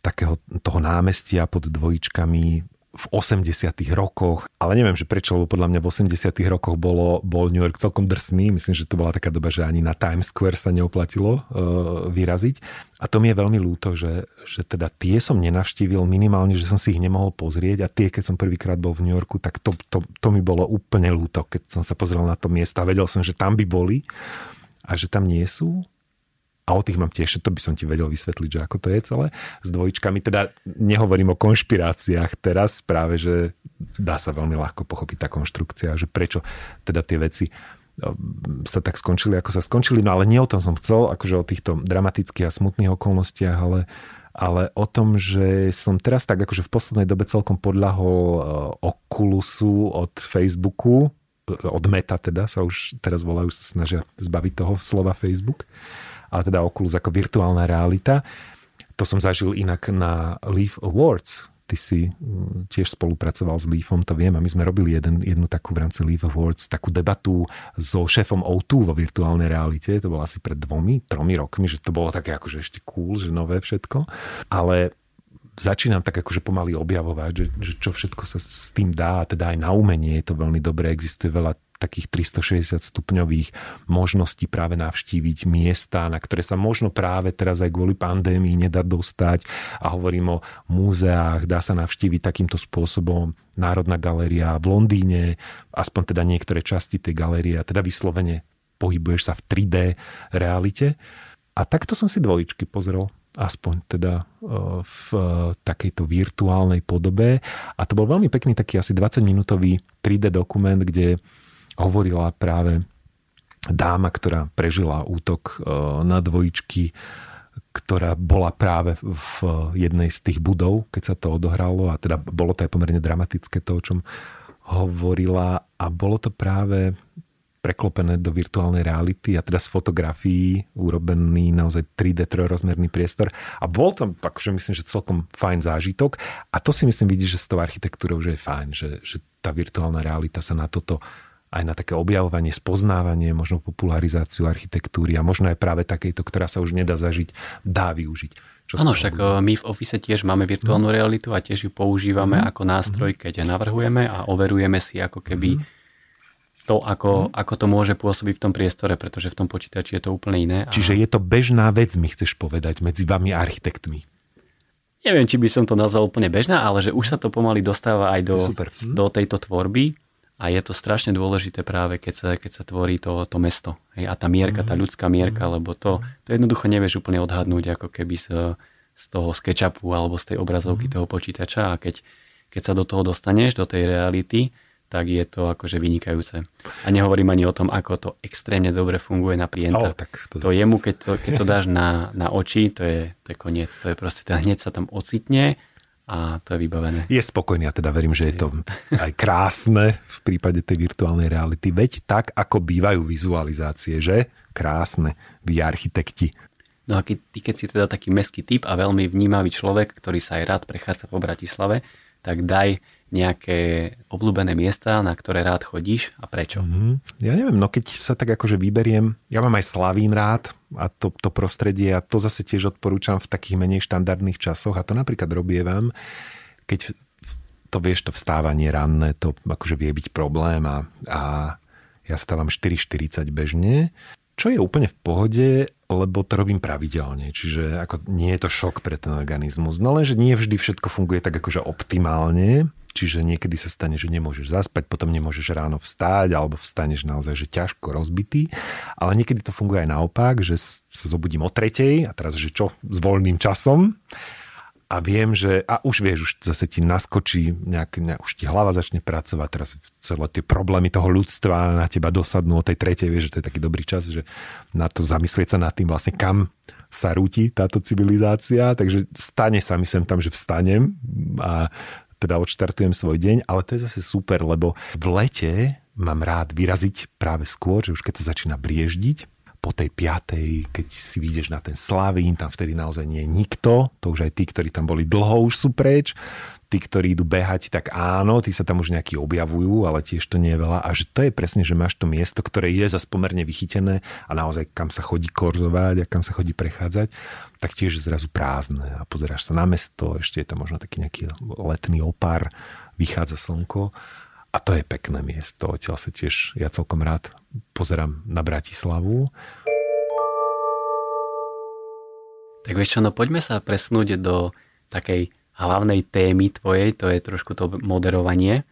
B: takého toho námestia pod dvojičkami v 80 rokoch, ale neviem, že prečo, lebo podľa mňa v 80 rokoch bolo, bol New York celkom drsný. Myslím, že to bola taká doba, že ani na Times Square sa neoplatilo uh, vyraziť. A to mi je veľmi ľúto, že, že teda tie som nenavštívil minimálne, že som si ich nemohol pozrieť a tie, keď som prvýkrát bol v New Yorku, tak to, to, to mi bolo úplne ľúto, keď som sa pozrel na to miesto a vedel som, že tam by boli a že tam nie sú a o tých mám tiež, to by som ti vedel vysvetliť, že ako to je celé s dvojičkami. Teda nehovorím o konšpiráciách teraz, práve, že dá sa veľmi ľahko pochopiť tá konštrukcia, že prečo teda tie veci sa tak skončili, ako sa skončili. No ale nie o tom som chcel, akože o týchto dramatických a smutných okolnostiach, ale, ale o tom, že som teraz tak akože v poslednej dobe celkom podľahol e, Oculusu od Facebooku, e, od Meta teda sa už teraz volajú, sa snažia zbaviť toho slova Facebook ale teda Oculus ako virtuálna realita. To som zažil inak na Leaf Awards. Ty si mm, tiež spolupracoval s Leafom, to viem, a my sme robili jeden, jednu takú v rámci Leaf Awards, takú debatu so šéfom O2 vo virtuálnej realite, to bolo asi pred dvomi, tromi rokmi, že to bolo také akože ešte cool, že nové všetko, ale začínam tak akože pomaly objavovať, že, že čo všetko sa s tým dá, teda aj na umenie je to veľmi dobré, existuje veľa takých 360 stupňových možností práve navštíviť miesta, na ktoré sa možno práve teraz aj kvôli pandémii nedá dostať a hovorím o múzeách, dá sa navštíviť takýmto spôsobom Národná galéria v Londýne, aspoň teda niektoré časti tej galérie teda vyslovene pohybuješ sa v 3D realite. A takto som si dvojičky pozrel aspoň teda e, v takejto virtuálnej podobe. A to bol veľmi pekný taký asi 20 minútový 3D dokument, kde hovorila práve dáma, ktorá prežila útok e, na dvojičky, ktorá bola práve v jednej z tých budov, keď sa to odohralo a teda bolo to aj pomerne dramatické to, o čom hovorila a bolo to práve preklopené do virtuálnej reality a teda z fotografií urobený naozaj 3D trojrozmerný priestor. A bol to, akože myslím, že celkom fajn zážitok. A to si myslím vidí, že s tou architektúrou že je fajn, že, že tá virtuálna realita sa na toto aj na také objavovanie, spoznávanie, možno popularizáciu architektúry a možno aj práve takejto, ktorá sa už nedá zažiť, dá využiť.
A: Áno, však bude? my v Office tiež máme virtuálnu mm. realitu a tiež ju používame mm. ako nástroj, mhm. keď navrhujeme a overujeme si ako keby mm. to, ako, mm. ako to môže pôsobiť v tom priestore, pretože v tom počítači je to úplne iné.
B: A... Čiže je to bežná vec, mi chceš povedať, medzi vami architektmi.
A: Neviem, či by som to nazval úplne bežná, ale že už sa to pomaly dostáva aj do, do tejto tvorby a je to strašne dôležité práve, keď sa, keď sa tvorí to, to mesto. Hej, a tá mierka, tá mhm. ľudská mierka, mhm. lebo to, to jednoducho nevieš úplne odhadnúť, ako keby z, z toho sketchupu alebo z tej obrazovky toho počítača a keď, keď sa do toho dostaneš, do tej reality, tak je to akože vynikajúce. A nehovorím ani o tom, ako to extrémne dobre funguje na klienta. Oh, tak to, to jemu, keď to, keď to dáš na, na oči, to je, to je koniec. To je proste, hneď sa tam ocitne a to je vybavené.
B: Je spokojný a teda verím, že je to aj krásne v prípade tej virtuálnej reality. Veď tak, ako bývajú vizualizácie, že? Krásne, vy architekti.
A: No a keď, ty, keď si teda taký meský typ a veľmi vnímavý človek, ktorý sa aj rád prechádza po Bratislave, tak daj nejaké obľúbené miesta, na ktoré rád chodíš a prečo?
B: Mm-hmm. Ja neviem, no keď sa tak akože vyberiem, ja mám aj Slavín rád, a to, to prostredie a to zase tiež odporúčam v takých menej štandardných časoch a to napríklad robievam, keď to vieš, to vstávanie ranné, to akože vie byť problém a, a ja vstávam 4.40 bežne, čo je úplne v pohode, lebo to robím pravidelne, čiže ako nie je to šok pre ten organizmus. No lenže nie vždy všetko funguje tak akože optimálne Čiže niekedy sa stane, že nemôžeš zaspať, potom nemôžeš ráno vstáť, alebo vstaneš naozaj, že ťažko rozbitý. Ale niekedy to funguje aj naopak, že sa zobudím o tretej a teraz, že čo s voľným časom a viem, že a už vieš, už zase ti naskočí, nejak, nejak, už ti hlava začne pracovať, teraz celé tie problémy toho ľudstva na teba dosadnú o tej tretej, vieš, že to je taký dobrý čas, že na to zamyslieť sa nad tým vlastne kam sa rúti táto civilizácia, takže stane sa, myslím tam, že vstanem a teda odštartujem svoj deň, ale to je zase super, lebo v lete mám rád vyraziť práve skôr, že už keď sa začína brieždiť, po tej piatej, keď si vyjdeš na ten Slavín, tam vtedy naozaj nie je nikto, to už aj tí, ktorí tam boli dlho, už sú preč, tí, ktorí idú behať, tak áno, tí sa tam už nejakí objavujú, ale tiež to nie je veľa. A že to je presne, že máš to miesto, ktoré je zase pomerne vychytené a naozaj kam sa chodí korzovať a kam sa chodí prechádzať, tak tiež zrazu prázdne a pozeráš sa na mesto, ešte je tam možno taký nejaký letný opár, vychádza slnko a to je pekné miesto. Odtiaľ sa tiež ja celkom rád pozerám na Bratislavu.
A: Tak vieš čo, no poďme sa presunúť do takej hlavnej témy tvojej, to je trošku to moderovanie.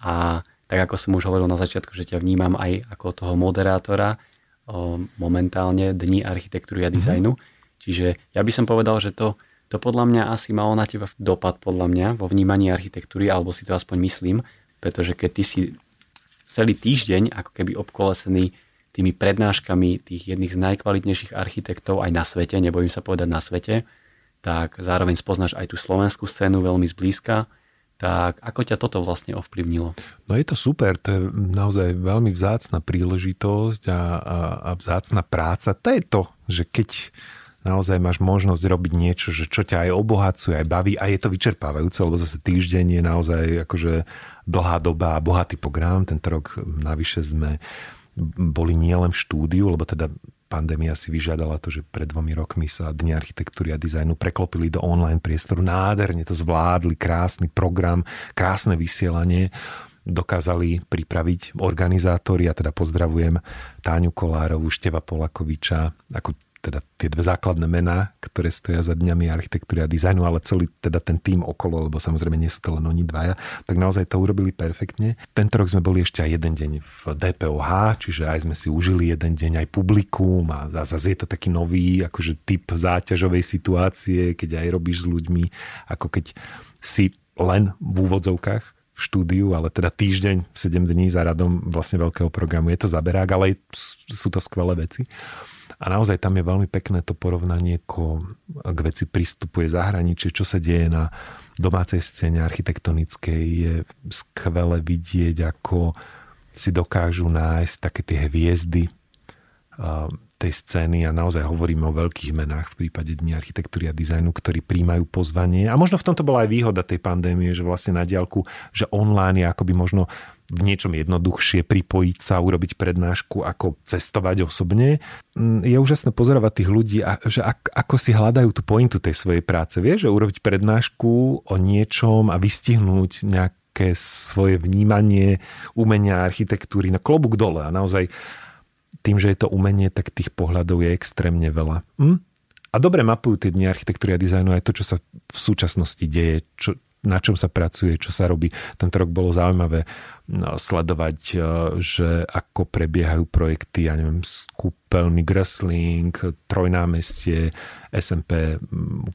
A: A tak ako som už hovoril na začiatku, že ťa vnímam aj ako toho moderátora o, momentálne Dní architektúry a mhm. dizajnu. Mm-hmm. Čiže ja by som povedal, že to, to podľa mňa asi malo na teba dopad podľa mňa vo vnímaní architektúry, alebo si to aspoň myslím, pretože keď ty si celý týždeň ako keby obkolesený tými prednáškami tých jedných z najkvalitnejších architektov aj na svete, nebojím sa povedať na svete, tak zároveň spoznáš aj tú slovenskú scénu veľmi zblízka, tak ako ťa toto vlastne ovplyvnilo?
B: No je to super, to je naozaj veľmi vzácna príležitosť a, a, a vzácna práca. To je to, že keď naozaj máš možnosť robiť niečo, že čo ťa aj obohacuje, aj baví a je to vyčerpávajúce, lebo zase týždeň je naozaj akože dlhá doba a bohatý program. Tento rok navyše sme boli nielen v štúdiu, lebo teda pandémia si vyžiadala to, že pred dvomi rokmi sa Dni architektúry a dizajnu preklopili do online priestoru. Nádherne to zvládli, krásny program, krásne vysielanie dokázali pripraviť organizátori, a teda pozdravujem Táňu Kolárovú, Števa Polakoviča, ako teda tie dve základné mená, ktoré stoja za dňami architektúry a dizajnu, ale celý teda ten tým okolo, lebo samozrejme nie sú to len oni dvaja, tak naozaj to urobili perfektne. Tento rok sme boli ešte aj jeden deň v DPOH, čiže aj sme si užili jeden deň aj publikum a zase je to taký nový akože typ záťažovej situácie, keď aj robíš s ľuďmi, ako keď si len v úvodzovkách v štúdiu, ale teda týždeň, 7 dní za radom vlastne veľkého programu. Je to zaberák, ale sú to skvelé veci. A naozaj tam je veľmi pekné to porovnanie, ako k veci pristupuje zahraničie, čo sa deje na domácej scéne architektonickej. Je skvelé vidieť, ako si dokážu nájsť také tie hviezdy tej scény a naozaj hovoríme o veľkých menách v prípade Dní architektúry a dizajnu, ktorí príjmajú pozvanie. A možno v tomto bola aj výhoda tej pandémie, že vlastne na diálku, že online je akoby možno v niečom jednoduchšie pripojiť sa, urobiť prednášku, ako cestovať osobne. Mm, je úžasné pozorovať tých ľudí, že ako si hľadajú tú pointu tej svojej práce. Vieš, že urobiť prednášku o niečom a vystihnúť nejaké svoje vnímanie umenia architektúry na klobúk dole a naozaj tým, že je to umenie, tak tých pohľadov je extrémne veľa. Hm? A dobre mapujú tie dni architektúry a dizajnu aj to, čo sa v súčasnosti deje, čo, na čom sa pracuje, čo sa robí. Tento rok bolo zaujímavé no, sledovať, e, že ako prebiehajú projekty, ja neviem, s kúpeľmi Gressling, Trojnámestie, SMP,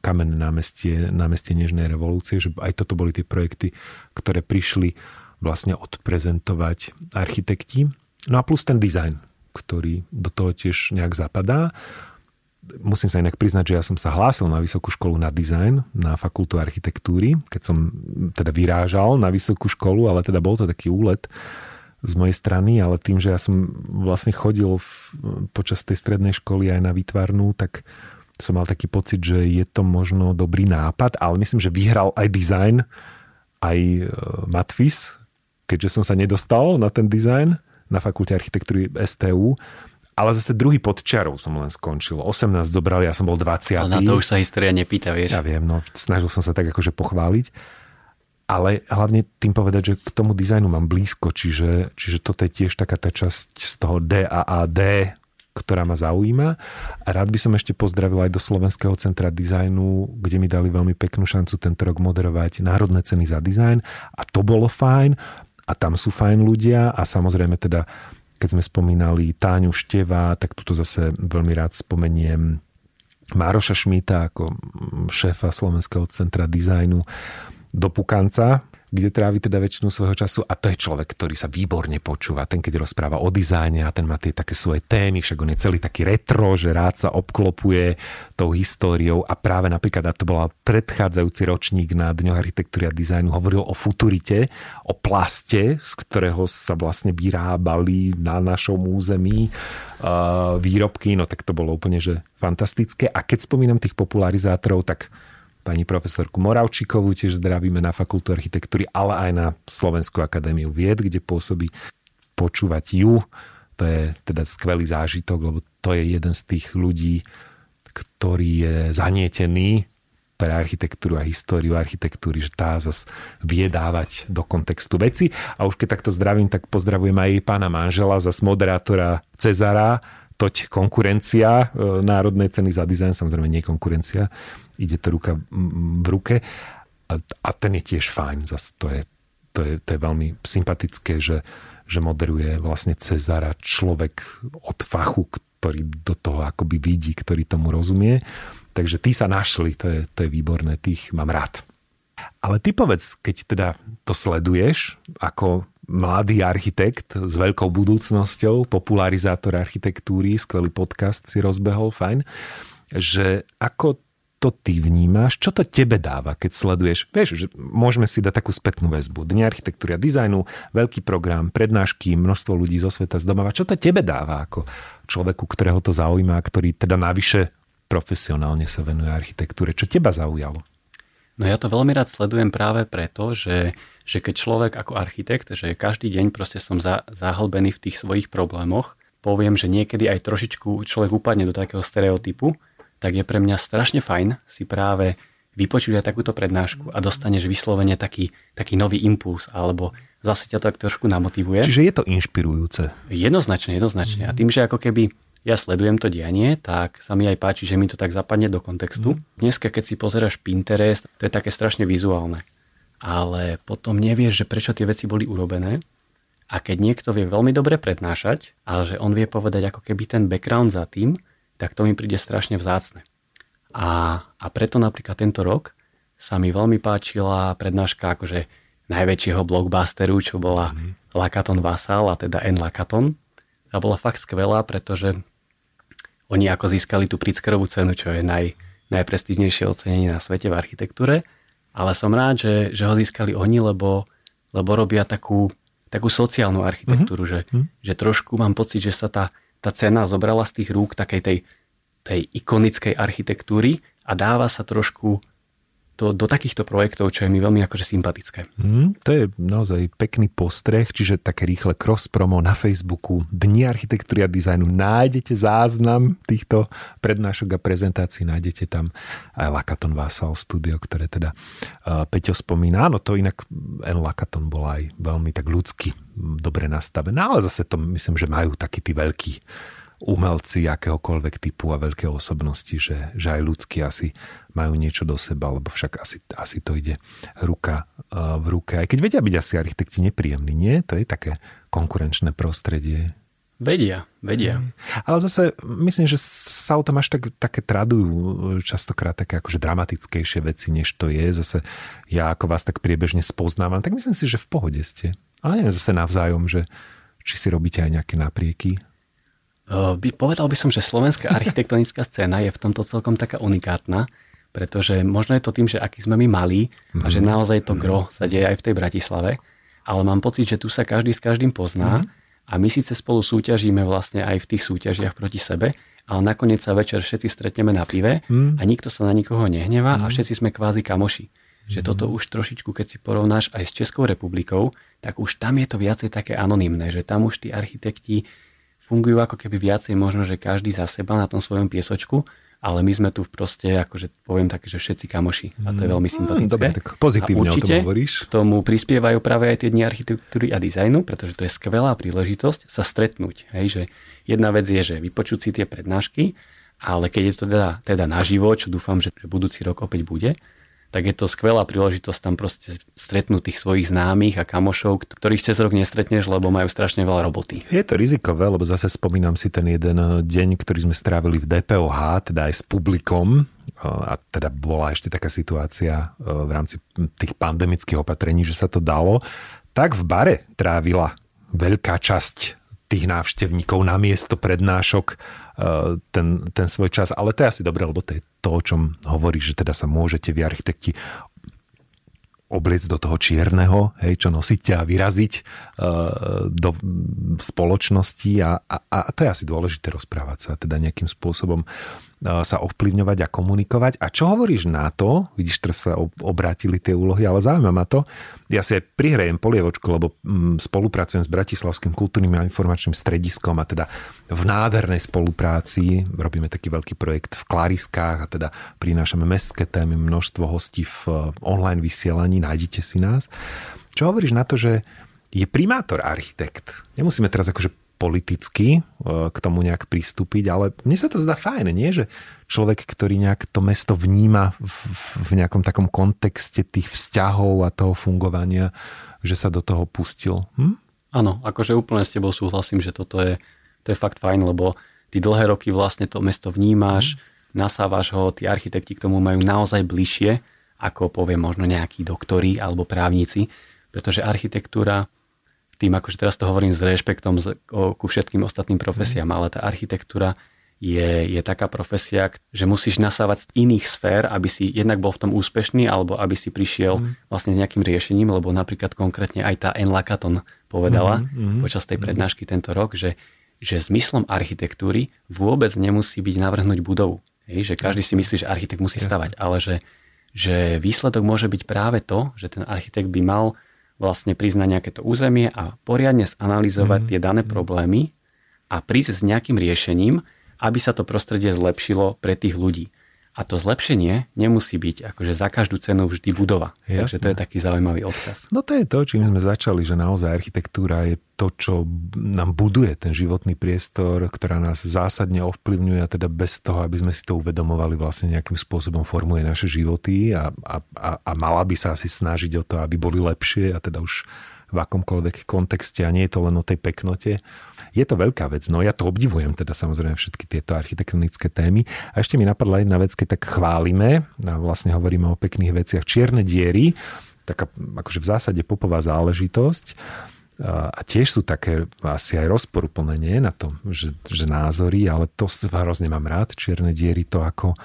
B: Kamenné námestie, námestie Nežnej revolúcie, že aj toto boli tie projekty, ktoré prišli vlastne odprezentovať architekti. No a plus ten dizajn, ktorý do toho tiež nejak zapadá musím sa inak priznať, že ja som sa hlásil na vysokú školu na design, na fakultu architektúry, keď som teda vyrážal na vysokú školu, ale teda bol to taký úlet z mojej strany, ale tým, že ja som vlastne chodil v, počas tej strednej školy aj na výtvarnú, tak som mal taký pocit, že je to možno dobrý nápad, ale myslím, že vyhral aj design, aj e, Matfis, keďže som sa nedostal na ten design na fakulte architektúry STU, ale zase druhý pod čarou som len skončil. 18 zobrali, ja som bol 20.
A: Ale na to už sa história nepýta, vieš.
B: Ja viem, no snažil som sa tak akože pochváliť. Ale hlavne tým povedať, že k tomu dizajnu mám blízko, čiže, čiže toto je tiež taká tá časť z toho DAAD, ktorá ma zaujíma. A rád by som ešte pozdravil aj do Slovenského centra dizajnu, kde mi dali veľmi peknú šancu tento rok moderovať Národné ceny za dizajn a to bolo fajn a tam sú fajn ľudia a samozrejme teda keď sme spomínali Táňu Števa, tak tuto zase veľmi rád spomeniem Mároša Šmita ako šéfa Slovenského centra dizajnu do Pukanca, kde trávi teda väčšinu svojho času a to je človek, ktorý sa výborne počúva. Ten, keď rozpráva o dizajne a ten má tie také svoje témy, však on je celý taký retro, že rád sa obklopuje tou históriou a práve napríklad, a to bola predchádzajúci ročník na Dňoch architektúry a dizajnu, hovoril o futurite, o plaste, z ktorého sa vlastne vyrábali na našom území výrobky, no tak to bolo úplne že fantastické. A keď spomínam tých popularizátorov, tak pani profesorku Moravčíkovú, tiež zdravíme na Fakultu architektúry, ale aj na Slovenskú akadémiu vied, kde pôsobí počúvať ju. To je teda skvelý zážitok, lebo to je jeden z tých ľudí, ktorý je zanietený pre architektúru a históriu architektúry, že tá zase vie dávať do kontextu veci. A už keď takto zdravím, tak pozdravujem aj pána manžela, zase moderátora Cezara, toť konkurencia e, Národnej ceny za dizajn, samozrejme nie konkurencia, ide to ruka v ruke a, ten je tiež fajn, zase to je, to je, to je veľmi sympatické, že, že moderuje vlastne Cezara človek od fachu, ktorý do toho akoby vidí, ktorý tomu rozumie. Takže tí sa našli, to je, to je výborné, tých mám rád. Ale ty povedz, keď teda to sleduješ ako mladý architekt s veľkou budúcnosťou, popularizátor architektúry, skvelý podcast si rozbehol, fajn, že ako to ty vnímaš, čo to tebe dáva, keď sleduješ, vieš, že môžeme si dať takú spätnú väzbu. Dne architektúry a dizajnu, veľký program, prednášky, množstvo ľudí zo sveta z domova. Čo to tebe dáva ako človeku, ktorého to zaujíma, ktorý teda navyše profesionálne sa venuje architektúre? Čo teba zaujalo?
A: No ja to veľmi rád sledujem práve preto, že že keď človek ako architekt, že každý deň proste som za, zahlbený v tých svojich problémoch, poviem, že niekedy aj trošičku človek upadne do takého stereotypu, tak je pre mňa strašne fajn si práve vypočuť aj takúto prednášku a dostaneš vyslovene taký, taký nový impuls alebo zase ťa to tak trošku namotivuje.
B: Čiže je to inšpirujúce.
A: Jednoznačne, jednoznačne. A tým, že ako keby ja sledujem to dianie, tak sa mi aj páči, že mi to tak zapadne do kontextu. Mm. Dneska, keď si pozeráš Pinterest, to je také strašne vizuálne ale potom nevieš, že prečo tie veci boli urobené. A keď niekto vie veľmi dobre prednášať, ale že on vie povedať ako keby ten background za tým, tak to mi príde strašne vzácne. A, a preto napríklad tento rok sa mi veľmi páčila prednáška akože najväčšieho blockbusteru, čo bola mm. Lakaton Vassal, a teda N Lakaton. A bola fakt skvelá, pretože oni ako získali tú Pritzkerovú cenu, čo je naj, najprestížnejšie ocenenie na svete v architektúre ale som rád, že, že ho získali oni, lebo, lebo robia takú, takú sociálnu architektúru, mm-hmm. že, mm-hmm. že trošku mám pocit, že sa tá, tá cena zobrala z tých rúk takej tej, tej ikonickej architektúry a dáva sa trošku do, do takýchto projektov, čo je mi veľmi akože sympatické.
B: Mm, to je naozaj pekný postreh, čiže také rýchle cross promo na Facebooku, Dni architektúry a dizajnu. Nájdete záznam týchto prednášok a prezentácií, nájdete tam aj Lakaton Vassal studio, ktoré teda uh, Peťo spomína. Áno, to inak N. Lakaton bol aj veľmi tak ľudsky dobre nastavené, ale zase to myslím, že majú takí tí veľkí umelci akéhokoľvek typu a veľké osobnosti, že, že aj ľudskí asi majú niečo do seba, lebo však asi, asi to ide ruka v ruke. Aj keď vedia byť asi architekti nepríjemní, nie? To je také konkurenčné prostredie.
A: Vedia, vedia.
B: Ale zase myslím, že sa o tom až tak, také tradujú častokrát také akože dramatickejšie veci, než to je. Zase ja ako vás tak priebežne spoznávam, tak myslím si, že v pohode ste. Ale neviem zase navzájom, že či si robíte aj nejaké naprieky.
A: By, povedal by som, že slovenská architektonická scéna je v tomto celkom taká unikátna, pretože možno je to tým, že aký sme my malí a že mhm. naozaj to gro sa deje aj v tej Bratislave, ale mám pocit, že tu sa každý s každým pozná mm-hmm. a my síce spolu súťažíme vlastne aj v tých súťažiach proti sebe, ale nakoniec sa večer všetci stretneme na pive a nikto sa na nikoho nehnevá a mhm. všetci sme kvázi kamoši. Že toto už trošičku, keď si porovnáš aj s Českou republikou, tak už tam je to viacej také anonymné, že tam už tí architekti fungujú ako keby viacej možno, že každý za seba na tom svojom piesočku ale my sme tu proste, akože poviem také, že všetci kamoši a to je veľmi sympatické.
B: Dobre, tak pozitívne
A: a určite
B: o tom hovoríš.
A: k tomu prispievajú práve aj tie dni architektúry a dizajnu, pretože to je skvelá príležitosť sa stretnúť. Hej, že jedna vec je, že vypočuť si tie prednášky, ale keď je to teda, teda naživo, čo dúfam, že budúci rok opäť bude, tak je to skvelá príležitosť tam proste stretnúť tých svojich známych a kamošov, ktorých cez rok nestretneš, lebo majú strašne veľa roboty.
B: Je to rizikové, lebo zase spomínam si ten jeden deň, ktorý sme strávili v DPOH, teda aj s publikom, a teda bola ešte taká situácia e, v rámci tých pandemických opatrení, že sa to dalo, tak v bare trávila veľká časť tých návštevníkov na miesto prednášok eh, ten, ten svoj čas. Ale to je asi dobré, lebo to je to, o čom hovorí, že teda sa môžete vy architekti obliec do toho čierneho, hej, čo nosíte a vyraziť uh, do spoločnosti a, a, a to je asi dôležité rozprávať sa, teda nejakým spôsobom sa ovplyvňovať a komunikovať. A čo hovoríš na to, vidíš, teraz sa obrátili tie úlohy, ale zaujíma ma to, ja si aj prihrejem polievočku, lebo mm, spolupracujem s Bratislavským kultúrnym a informačným strediskom a teda v nádhernej spolupráci robíme taký veľký projekt v Klariskách a teda prinášame mestské témy, množstvo hostí v eh, online vysielaní, nájdete si nás. Čo hovoríš na to, že je primátor architekt? Nemusíme teraz akože politicky e, k tomu nejak pristúpiť, ale mne sa to zdá fajn, nie? Že človek, ktorý nejak to mesto vníma v, v nejakom takom kontexte tých vzťahov a toho fungovania, že sa do toho pustil. Hm?
A: Áno, akože úplne s tebou súhlasím, že toto je, to je fakt fajn, lebo ty dlhé roky vlastne to mesto vnímáš, hm. nasávaš ho, tí architekti k tomu majú naozaj bližšie, ako povie možno nejakí doktori alebo právnici, pretože architektúra tým, akože teraz to hovorím s rešpektom ku všetkým ostatným profesiám, ale tá architektúra je, je taká profesia, že musíš nasávať z iných sfér, aby si jednak bol v tom úspešný, alebo aby si prišiel mm. vlastne s nejakým riešením, lebo napríklad konkrétne aj tá N. Lakaton povedala mm, mm, počas tej prednášky tento rok, že, že zmyslom architektúry vôbec nemusí byť navrhnúť budovu. Hej, že každý si myslí, že architekt musí Jasne. stavať, ale že, že výsledok môže byť práve to, že ten architekt by mal vlastne na nejaké to územie a poriadne zanalizovať mm. tie dané problémy a prísť s nejakým riešením, aby sa to prostredie zlepšilo pre tých ľudí. A to zlepšenie nemusí byť akože za každú cenu vždy budova. Jasne. Takže to je taký zaujímavý odkaz.
B: No to je to, čím sme začali, že naozaj architektúra je to, čo nám buduje ten životný priestor, ktorá nás zásadne ovplyvňuje a teda bez toho, aby sme si to uvedomovali, vlastne nejakým spôsobom formuje naše životy a, a, a, a mala by sa asi snažiť o to, aby boli lepšie a teda už v akomkoľvek kontexte a nie je to len o tej peknote je to veľká vec. No ja to obdivujem, teda samozrejme všetky tieto architektonické témy. A ešte mi napadla jedna vec, keď tak chválime a vlastne hovoríme o pekných veciach. Čierne diery, taká akože v zásade popová záležitosť a tiež sú také asi aj rozporuplné nie na to, že, že názory, ale to hrozne mám rád, čierne diery, to ako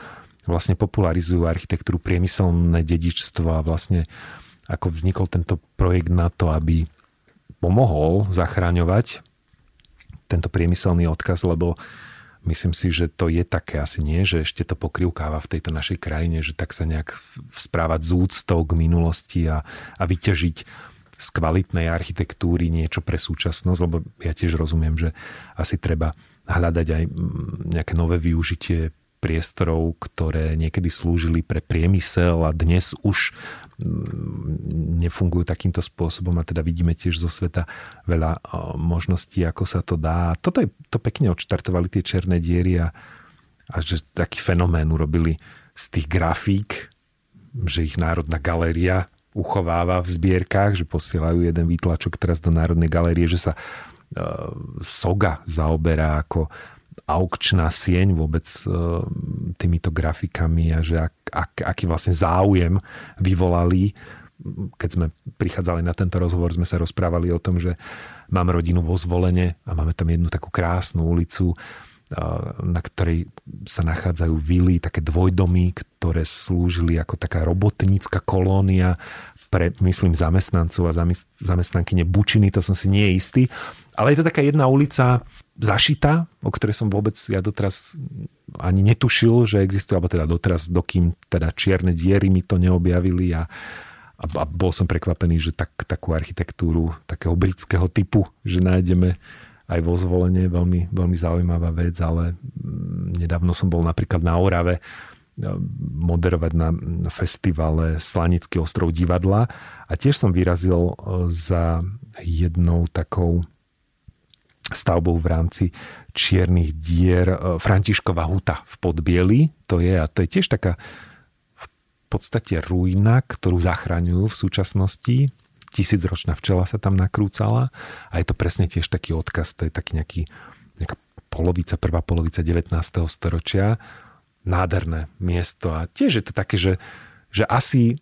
B: vlastne popularizujú architektúru, priemyselné dedičstvo a vlastne ako vznikol tento projekt na to, aby pomohol zachraňovať tento priemyselný odkaz, lebo myslím si, že to je také asi nie, že ešte to pokrivkáva v tejto našej krajine, že tak sa nejak správať z úctou k minulosti a, a vyťažiť z kvalitnej architektúry niečo pre súčasnosť, lebo ja tiež rozumiem, že asi treba hľadať aj nejaké nové využitie priestorov, ktoré niekedy slúžili pre priemysel a dnes už nefungujú takýmto spôsobom a teda vidíme tiež zo sveta veľa možností, ako sa to dá. Toto je, to pekne odštartovali tie černé diery a, a že taký fenomén urobili z tých grafík, že ich Národná galéria uchováva v zbierkach, že posielajú jeden výtlačok teraz do Národnej galérie, že sa Soga zaoberá ako aukčná sieň vôbec uh, týmito grafikami a že ak, ak, aký vlastne záujem vyvolali keď sme prichádzali na tento rozhovor, sme sa rozprávali o tom, že mám rodinu vo zvolenie a máme tam jednu takú krásnu ulicu, na ktorej sa nachádzajú vily, také dvojdomy, ktoré slúžili ako taká robotnícka kolónia pre, myslím, zamestnancov a zamestnanky Bučiny, to som si nie istý. Ale je to taká jedna ulica zašita, o ktorej som vôbec ja doteraz ani netušil, že existuje, alebo teda doteraz, dokým teda čierne diery mi to neobjavili a a, a bol som prekvapený, že tak, takú architektúru takého britského typu, že nájdeme aj vo zvolenie, veľmi, veľmi zaujímavá vec, ale mm, nedávno som bol napríklad na Orave e, moderovať na festivale Slanický ostrov divadla a tiež som vyrazil e, za jednou takou stavbou v rámci čiernych dier e, Františkova huta v Podbieli. To je a to je tiež taká v podstate ruina, ktorú zachraňujú v súčasnosti tisícročná včela sa tam nakrúcala a je to presne tiež taký odkaz, to je taký nejaký, nejaká polovica, prvá polovica 19. storočia, nádherné miesto a tiež je to také, že, že asi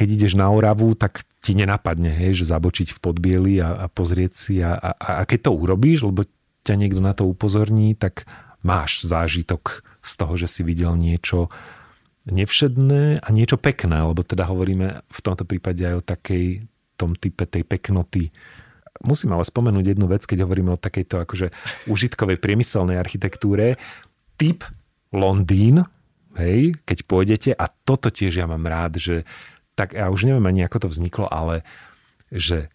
B: keď ideš na Oravu, tak ti nenapadne, hej, že zabočiť v podbieli a, a pozrieť si a, a, a keď to urobíš, lebo ťa niekto na to upozorní, tak máš zážitok z toho, že si videl niečo nevšedné a niečo pekné, lebo teda hovoríme v tomto prípade aj o takej tom type tej peknoty. Musím ale spomenúť jednu vec, keď hovoríme o takejto akože užitkovej priemyselnej architektúre. Typ Londýn, hej, keď pôjdete, a toto tiež ja mám rád, že tak ja už neviem ani ako to vzniklo, ale že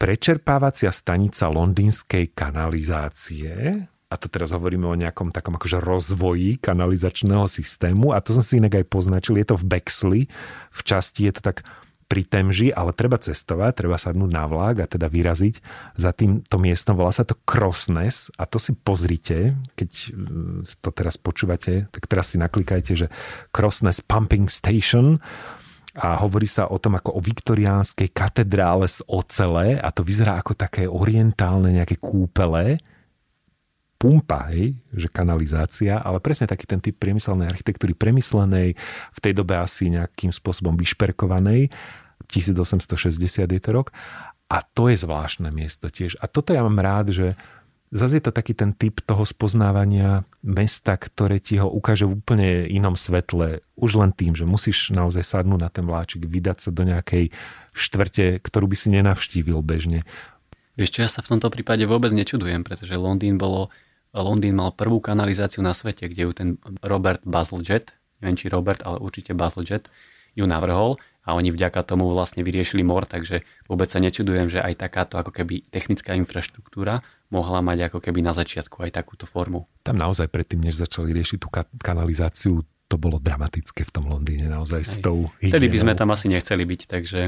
B: prečerpávacia stanica londýnskej kanalizácie, a to teraz hovoríme o nejakom takom akože rozvoji kanalizačného systému, a to som si inak aj poznačil, je to v Bexley, v časti je to tak pri Temži, ale treba cestovať, treba sadnúť na vlak a teda vyraziť za týmto miestom. Volá sa to Crossness a to si pozrite, keď e, to teraz počúvate, tak teraz si naklikajte, že Crossness Pumping Station a hovorí sa o tom ako o viktoriánskej katedrále z ocele a to vyzerá ako také orientálne nejaké kúpele, pumpa, hej, že kanalizácia, ale presne taký ten typ priemyselnej architektúry premyslenej, v tej dobe asi nejakým spôsobom vyšperkovanej 1860 je to rok. A to je zvláštne miesto tiež. A toto ja mám rád, že zase je to taký ten typ toho spoznávania mesta, ktoré ti ho ukáže v úplne inom svetle. Už len tým, že musíš naozaj sadnúť na ten vláčik, vydať sa do nejakej štvrte, ktorú by si nenavštívil bežne.
A: Vieš čo, ja sa v tomto prípade vôbec nečudujem, pretože Londýn bolo Londýn mal prvú kanalizáciu na svete, kde ju ten Robert Bazalgette, neviem či Robert, ale určite Bazalgette, ju navrhol a oni vďaka tomu vlastne vyriešili mor, takže vôbec sa nečudujem, že aj takáto ako keby technická infraštruktúra mohla mať ako keby na začiatku aj takúto formu.
B: Tam naozaj predtým, než začali riešiť tú kanalizáciu, to bolo dramatické v tom Londýne, naozaj s tou
A: Vtedy by sme tam asi nechceli byť, takže...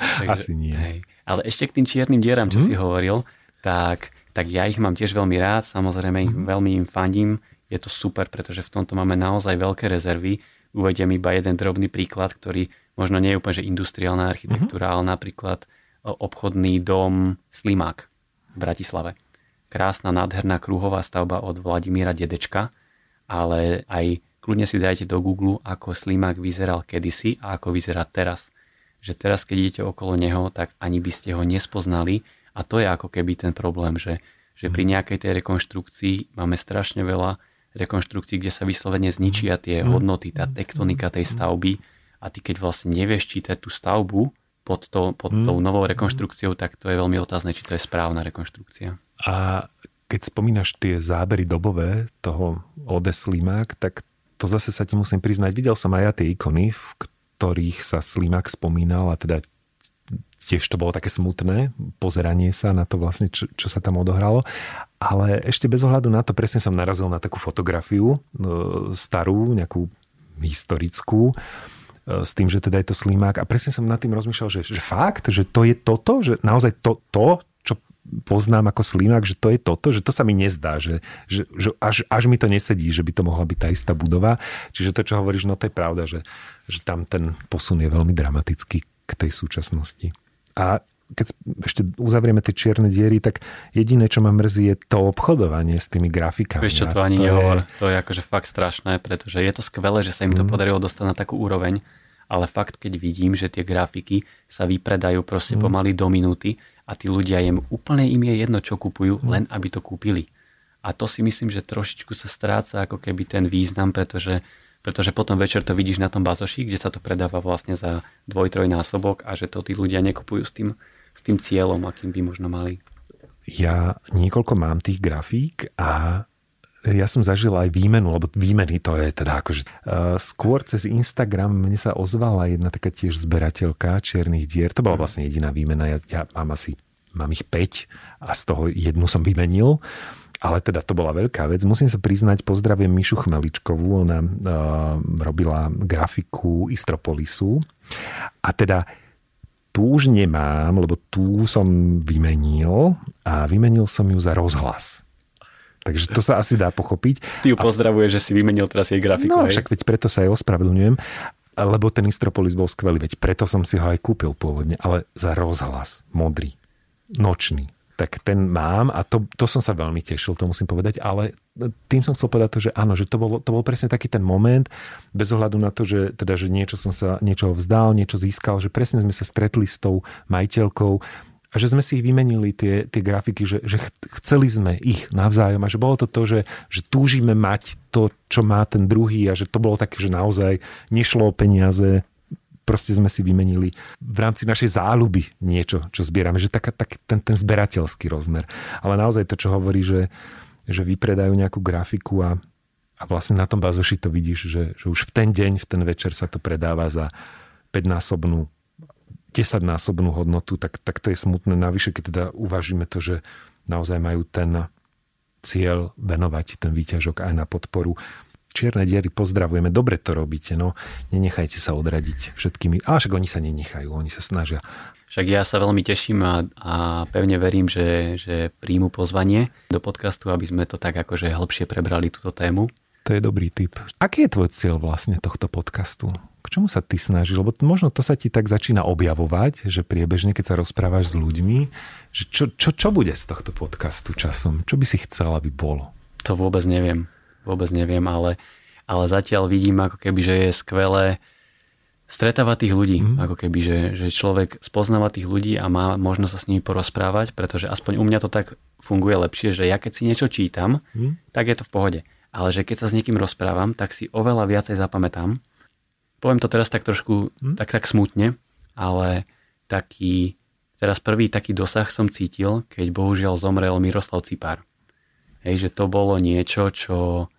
B: takže asi nie. Hej.
A: Ale ešte k tým čiernym dieram, čo hmm. si hovoril, tak, tak ja ich mám tiež veľmi rád, samozrejme hmm. veľmi im fandím, je to super, pretože v tomto máme naozaj veľké rezervy. Uvediem iba jeden drobný príklad, ktorý možno nie je úplne že industriálna architektúra, uh-huh. ale napríklad obchodný dom Slimák v Bratislave. Krásna, nádherná kruhová stavba od Vladimíra Dedečka, ale aj kľudne si dajte do Google, ako Slimák vyzeral kedysi a ako vyzerá teraz. Že teraz, keď idete okolo neho, tak ani by ste ho nespoznali a to je ako keby ten problém, že, že pri mhm. nejakej tej rekonštrukcii máme strašne veľa rekonštrukcií, kde sa vyslovene zničia tie mhm. hodnoty, tá tektonika tej stavby a ty keď vlastne nevieš čítať tú stavbu pod, to, pod mm. tou novou rekonštrukciou, tak to je veľmi otázne, či to je správna rekonštrukcia.
B: A keď spomínaš tie zábery dobové toho Ode Slimák, tak to zase sa ti musím priznať, videl som aj ja tie ikony, v ktorých sa Slimák spomínal a teda tiež to bolo také smutné pozeranie sa na to vlastne, čo, čo sa tam odohralo. Ale ešte bez ohľadu na to presne som narazil na takú fotografiu e, starú, nejakú historickú, s tým, že teda je to slimák. A presne som nad tým rozmýšľal, že, že fakt, že to je toto, že naozaj to, to čo poznám ako slimák, že to je toto, že to sa mi nezdá, že, že, že až, až mi to nesedí, že by to mohla byť tá istá budova. Čiže to, čo hovoríš, no to je pravda, že, že tam ten posun je veľmi dramatický k tej súčasnosti. A keď ešte uzavrieme tie čierne diery, tak jediné, čo ma mrzí, je to obchodovanie s tými grafikami.
A: Vieš čo, to ani to nehovor. Je... To je akože fakt strašné, pretože je to skvelé, že sa im to mm. podarilo dostať na takú úroveň, ale fakt, keď vidím, že tie grafiky sa vypredajú proste mm. pomaly do minúty a tí ľudia jem úplne im je jedno, čo kupujú, mm. len aby to kúpili. A to si myslím, že trošičku sa stráca ako keby ten význam, pretože pretože potom večer to vidíš na tom bazoši, kde sa to predáva vlastne za dvoj, troj násobok a že to tí ľudia nekupujú s tým s tým cieľom, akým by možno mali?
B: Ja niekoľko mám tých grafík a ja som zažil aj výmenu, lebo výmeny to je teda akože... Uh, skôr cez Instagram mne sa ozvala jedna taká tiež zberateľka čiernych dier. To bola vlastne jediná výmena. Ja, ja mám asi mám ich 5 a z toho jednu som vymenil. Ale teda to bola veľká vec. Musím sa priznať, pozdravím Mišu Chmeličkovú, ona uh, robila grafiku Istropolisu. A teda tu už nemám, lebo tu som vymenil a vymenil som ju za rozhlas. Takže to sa asi dá pochopiť.
A: Ty ju pozdravuješ, že si vymenil teraz jej grafiku.
B: No, hej? však veď preto sa aj ospravedlňujem lebo ten Istropolis bol skvelý, veď preto som si ho aj kúpil pôvodne, ale za rozhlas, modrý, nočný. Tak ten mám a to, to som sa veľmi tešil, to musím povedať, ale tým som chcel povedať to, že áno, že to bol, to bol presne taký ten moment, bez ohľadu na to, že, teda, že niečo som sa, niečo vzdal, niečo získal, že presne sme sa stretli s tou majiteľkou, a že sme si ich vymenili tie, tie grafiky, že, že chceli sme ich navzájom a že bolo to to, že, že túžime mať to, čo má ten druhý a že to bolo také, že naozaj nešlo o peniaze, proste sme si vymenili v rámci našej záľuby niečo, čo zbierame, že tak, tak ten, ten zberateľský rozmer. Ale naozaj to, čo hovorí, že, že vypredajú nejakú grafiku a, a vlastne na tom bazoši to vidíš, že, že už v ten deň, v ten večer sa to predáva za 5-násobnú 10-násobnú hodnotu, tak, tak to je smutné. Navyše, keď teda uvažíme to, že naozaj majú ten cieľ venovať ten výťažok aj na podporu. Čierne diery pozdravujeme, dobre to robíte, no nenechajte sa odradiť všetkými, ale však oni sa nenechajú, oni sa snažia.
A: Však ja sa veľmi teším a, a pevne verím, že, že príjmu pozvanie do podcastu, aby sme to tak akože hĺbšie prebrali túto tému.
B: To je dobrý tip. Aký je tvoj cieľ vlastne tohto podcastu? K čomu sa ty snažíš? Lebo možno to sa ti tak začína objavovať, že priebežne, keď sa rozprávaš s ľuďmi, že čo, čo, čo bude z tohto podcastu časom? Čo by si chcel, aby bolo?
A: To vôbec neviem. Vôbec neviem, ale, ale zatiaľ vidím ako keby, že je skvelé stretávať tých ľudí. Mm. Ako keby, že, že človek spoznáva tých ľudí a má možnosť sa s nimi porozprávať, pretože aspoň u mňa to tak funguje lepšie, že ja keď si niečo čítam, mm. tak je to v pohode ale že keď sa s niekým rozprávam, tak si oveľa viacej zapamätám. Poviem to teraz tak trošku hm? tak, tak smutne, ale taký, teraz prvý taký dosah som cítil, keď bohužiaľ zomrel Miroslav Cipár. Hej, že to bolo niečo, čo,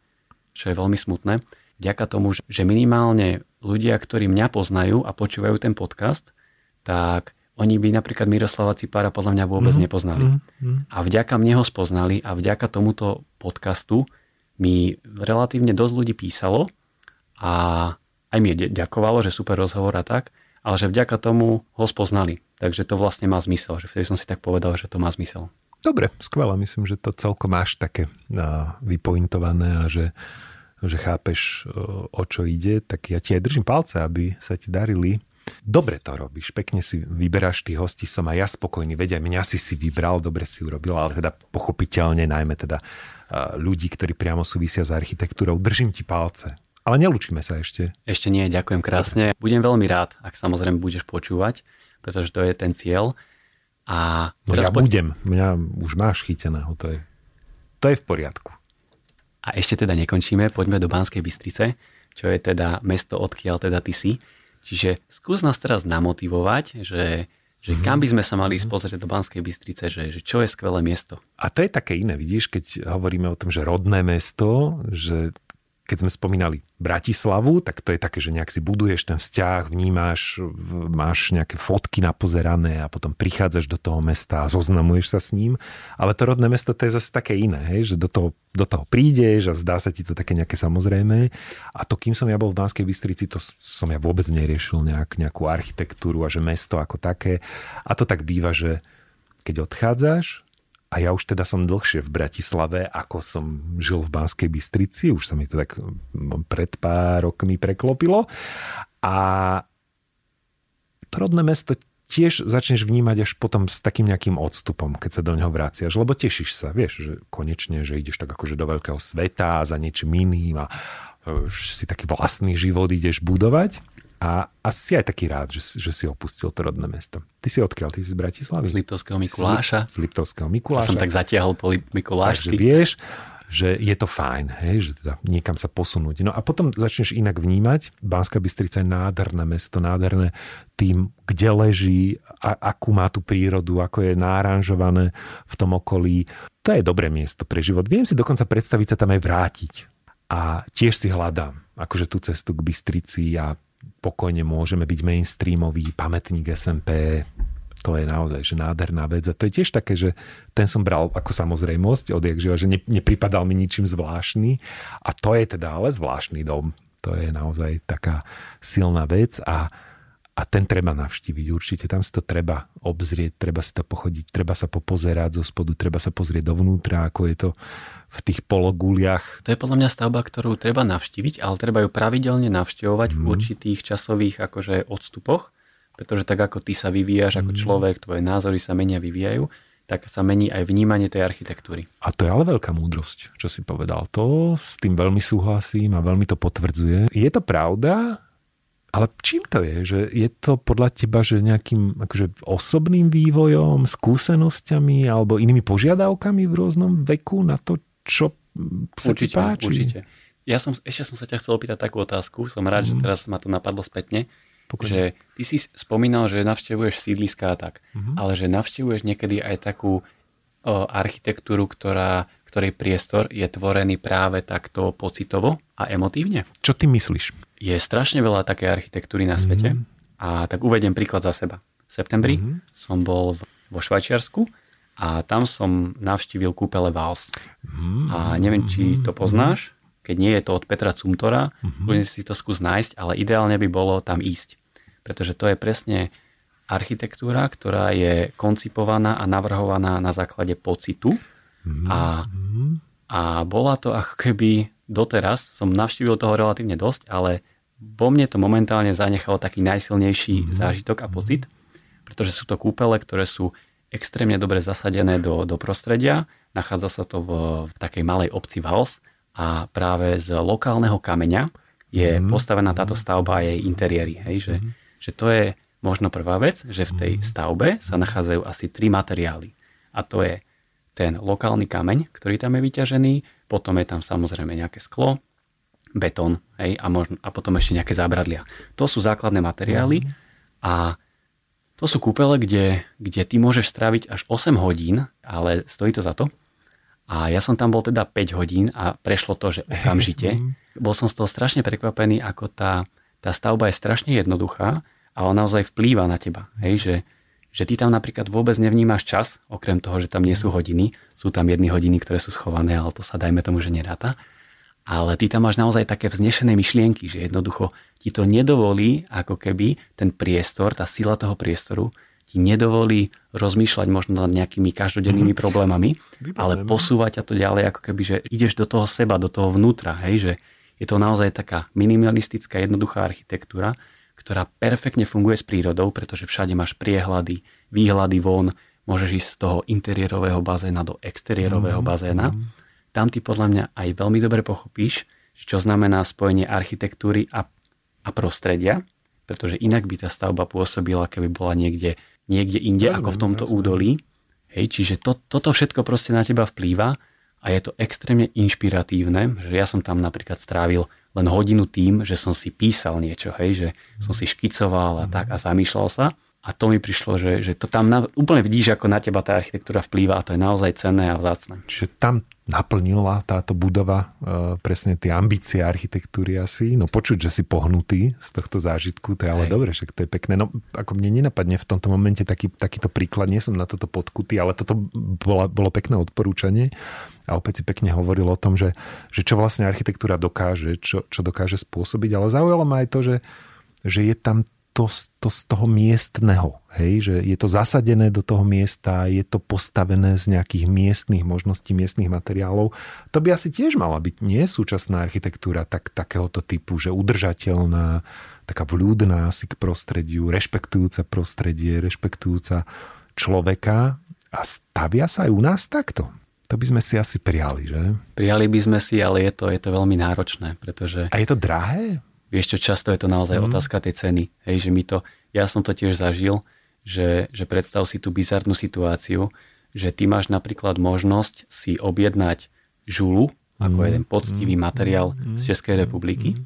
A: čo je veľmi smutné. Ďaka tomu, že minimálne ľudia, ktorí mňa poznajú a počúvajú ten podcast, tak oni by napríklad Miroslava Cipára podľa mňa vôbec mm-hmm. nepoznali. Mm-hmm. A vďaka mne ho spoznali a vďaka tomuto podcastu mi relatívne dosť ľudí písalo a aj mi ďakovalo, že super rozhovor a tak, ale že vďaka tomu ho spoznali. Takže to vlastne má zmysel, že vtedy som si tak povedal, že to má zmysel.
B: Dobre, skvelé, myslím, že to celkom máš také vypointované a že, že chápeš, o čo ide, tak ja ti aj držím palce, aby sa ti darili. Dobre to robíš, pekne si vyberáš tých hostí, som aj ja spokojný, vedia, mňa si si vybral, dobre si urobil, ale teda pochopiteľne najmä teda ľudí, ktorí priamo súvisia s architektúrou. Držím ti palce. Ale nelúčime sa ešte.
A: Ešte nie, ďakujem krásne. Budem veľmi rád, ak samozrejme budeš počúvať, pretože to je ten cieľ. A
B: no ja poď... budem. Mňa už máš chyteného. To je, to je v poriadku.
A: A ešte teda nekončíme. Poďme do Banskej Bystrice, čo je teda mesto, odkiaľ teda ty si. Čiže skús nás teraz namotivovať, že že mm-hmm. kam by sme sa mali ísť pozrieť do Banskej Bystrice, že, že čo je skvelé miesto.
B: A to je také iné, vidíš, keď hovoríme o tom, že rodné mesto, že keď sme spomínali Bratislavu, tak to je také, že nejak si buduješ ten vzťah, vnímaš, máš nejaké fotky napozerané a potom prichádzaš do toho mesta a zoznamuješ sa s ním. Ale to rodné mesto to je zase také iné, hej? že do toho, do toho prídeš a zdá sa ti to také nejaké samozrejme. A to, kým som ja bol v Banskej Bystrici, to som ja vôbec neriešil nejak, nejakú architektúru a že mesto ako také. A to tak býva, že keď odchádzaš, a ja už teda som dlhšie v Bratislave, ako som žil v Banskej Bystrici, už sa mi to tak mm, pred pár rokmi preklopilo. A to rodné mesto tiež začneš vnímať až potom s takým nejakým odstupom, keď sa do neho vraciaš, lebo tešíš sa, vieš, že konečne, že ideš tak akože do veľkého sveta za niečím iným a e, si taký vlastný život ideš budovať. A, si aj taký rád, že, že si opustil to rodné mesto. Ty si odkiaľ? Ty si z Bratislavy?
A: Z Liptovského Mikuláša.
B: Z, Liptovského Mikuláša.
A: Ja som tak zatiahol po Mikulášsky.
B: Takže vieš, že je to fajn, hej, že teda niekam sa posunúť. No a potom začneš inak vnímať. Banská Bystrica je nádherné mesto, nádherné tým, kde leží, a, akú má tú prírodu, ako je náranžované v tom okolí. To je dobré miesto pre život. Viem si dokonca predstaviť sa tam aj vrátiť. A tiež si hľadám akože tú cestu k Bystrici a pokojne môžeme byť mainstreamový pamätník SMP, To je naozaj že nádherná vec. A to je tiež také, že ten som bral ako samozrejmosť odjak živa, že ne, nepripadal mi ničím zvláštny. A to je teda ale zvláštny dom. To je naozaj taká silná vec a, a ten treba navštíviť určite. Tam si to treba obzrieť, treba si to pochodiť, treba sa popozerať zo spodu, treba sa pozrieť dovnútra, ako je to v tých pologuliach.
A: To je podľa mňa stavba, ktorú treba navštíviť, ale treba ju pravidelne navštevovať mm. v mhm. určitých časových akože odstupoch, pretože tak ako ty sa vyvíjaš ako mhm. človek, tvoje názory sa menia, vyvíjajú, tak sa mení aj vnímanie tej architektúry.
B: A to je ale veľká múdrosť, čo si povedal. To s tým veľmi súhlasím a veľmi to potvrdzuje. Je to pravda, ale čím to je? Že je to podľa teba, že nejakým akože osobným vývojom, skúsenosťami alebo inými požiadavkami v rôznom veku na to, čo sa určite, ti páči?
A: Určite. Ja som, ešte som sa ťa chcel opýtať takú otázku. Som rád, mm. že mhm. teraz ma to napadlo spätne. Pokojne. Že ty si spomínal, že navštevuješ sídliska a tak, mm-hmm. ale že navštevuješ niekedy aj takú o, architektúru, ktorá, ktorej priestor je tvorený práve takto pocitovo a emotívne.
B: Čo ty myslíš?
A: Je strašne veľa také architektúry na svete mm-hmm. a tak uvediem príklad za seba. V septembri mm-hmm. som bol v, vo Švajčiarsku a tam som navštívil kúpele Vals. Mm-hmm. A neviem, či to poznáš, keď nie je to od Petra Cumtora, mm-hmm. si to skús nájsť, ale ideálne by bolo tam ísť pretože to je presne architektúra, ktorá je koncipovaná a navrhovaná na základe pocitu mm-hmm. a, a bola to ako keby doteraz, som navštívil toho relatívne dosť, ale vo mne to momentálne zanechalo taký najsilnejší mm-hmm. zážitok a pocit, pretože sú to kúpele, ktoré sú extrémne dobre zasadené do, do prostredia, nachádza sa to v, v takej malej obci Vals a práve z lokálneho kameňa je mm-hmm. postavená táto stavba a jej interiéry. Hej, že mm-hmm že to je možno prvá vec, že v tej mhm. stavbe sa nachádzajú asi tri materiály. A to je ten lokálny kameň, ktorý tam je vyťažený, potom je tam samozrejme nejaké sklo, betón hej, a, možno, a potom ešte nejaké zábradlia. To sú základné materiály mhm. a to sú kúpele, kde, kde ty môžeš stráviť až 8 hodín, ale stojí to za to. A ja som tam bol teda 5 hodín a prešlo to, že okamžite. Mhm. Bol som z toho strašne prekvapený, ako tá, tá stavba je strašne jednoduchá, ale naozaj vplýva na teba. Hej, že, že ty tam napríklad vôbec nevnímaš čas, okrem toho, že tam nie sú hodiny. Sú tam jedny hodiny, ktoré sú schované, ale to sa dajme tomu, že neráta. Ale ty tam máš naozaj také vznešené myšlienky, že jednoducho ti to nedovolí, ako keby ten priestor, tá sila toho priestoru, ti nedovolí rozmýšľať možno nad nejakými každodennými mm-hmm. problémami, Výborné, ale posúvať ťa to ďalej, ako keby, že ideš do toho seba, do toho vnútra, hej, že je to naozaj taká minimalistická, jednoduchá architektúra, ktorá perfektne funguje s prírodou, pretože všade máš priehľady, výhľady von, môžeš ísť z toho interiérového bazéna do exteriérového mm, bazéna. Tam ty podľa mňa aj veľmi dobre pochopíš, čo znamená spojenie architektúry a, a prostredia, pretože inak by tá stavba pôsobila, keby bola niekde, niekde inde, rozumiem, ako v tomto rozumiem. údolí. Hej, čiže to, toto všetko proste na teba vplýva a je to extrémne inšpiratívne, že ja som tam napríklad strávil len hodinu tým, že som si písal niečo, hej, že som si škicoval a tak a zamýšľal sa. A to mi prišlo, že, že to tam na, úplne vidíš, ako na teba tá architektúra vplýva a to je naozaj cenné a vzácne.
B: Čiže tam naplnila táto budova e, presne tie ambície architektúry asi. No počuť, že si pohnutý z tohto zážitku, to je ale Hej. dobre, však to je pekné. No ako mne nenapadne v tomto momente taký, takýto príklad, nie som na toto podkutý, ale toto bola, bolo pekné odporúčanie a opäť si pekne hovoril o tom, že, že čo vlastne architektúra dokáže, čo, čo dokáže spôsobiť, ale zaujalo ma aj to, že, že je tam to, to z toho miestneho, hej, že je to zasadené do toho miesta, je to postavené z nejakých miestnych možností, miestnych materiálov. To by asi tiež mala byť nie súčasná architektúra tak, takéhoto typu, že udržateľná, taká vľúdna asi k prostrediu, rešpektujúca prostredie, rešpektujúca človeka a stavia sa aj u nás takto. To by sme si asi prijali, že?
A: Prijali by sme si, ale je to, je to veľmi náročné, pretože...
B: A je to drahé?
A: Vieš čo, často je to naozaj mm. otázka tej ceny. Hej, že my to, ja som to tiež zažil, že, že predstav si tú bizarnú situáciu, že ty máš napríklad možnosť si objednať žulu, ako mm. jeden poctivý mm. materiál mm. z Českej republiky mm.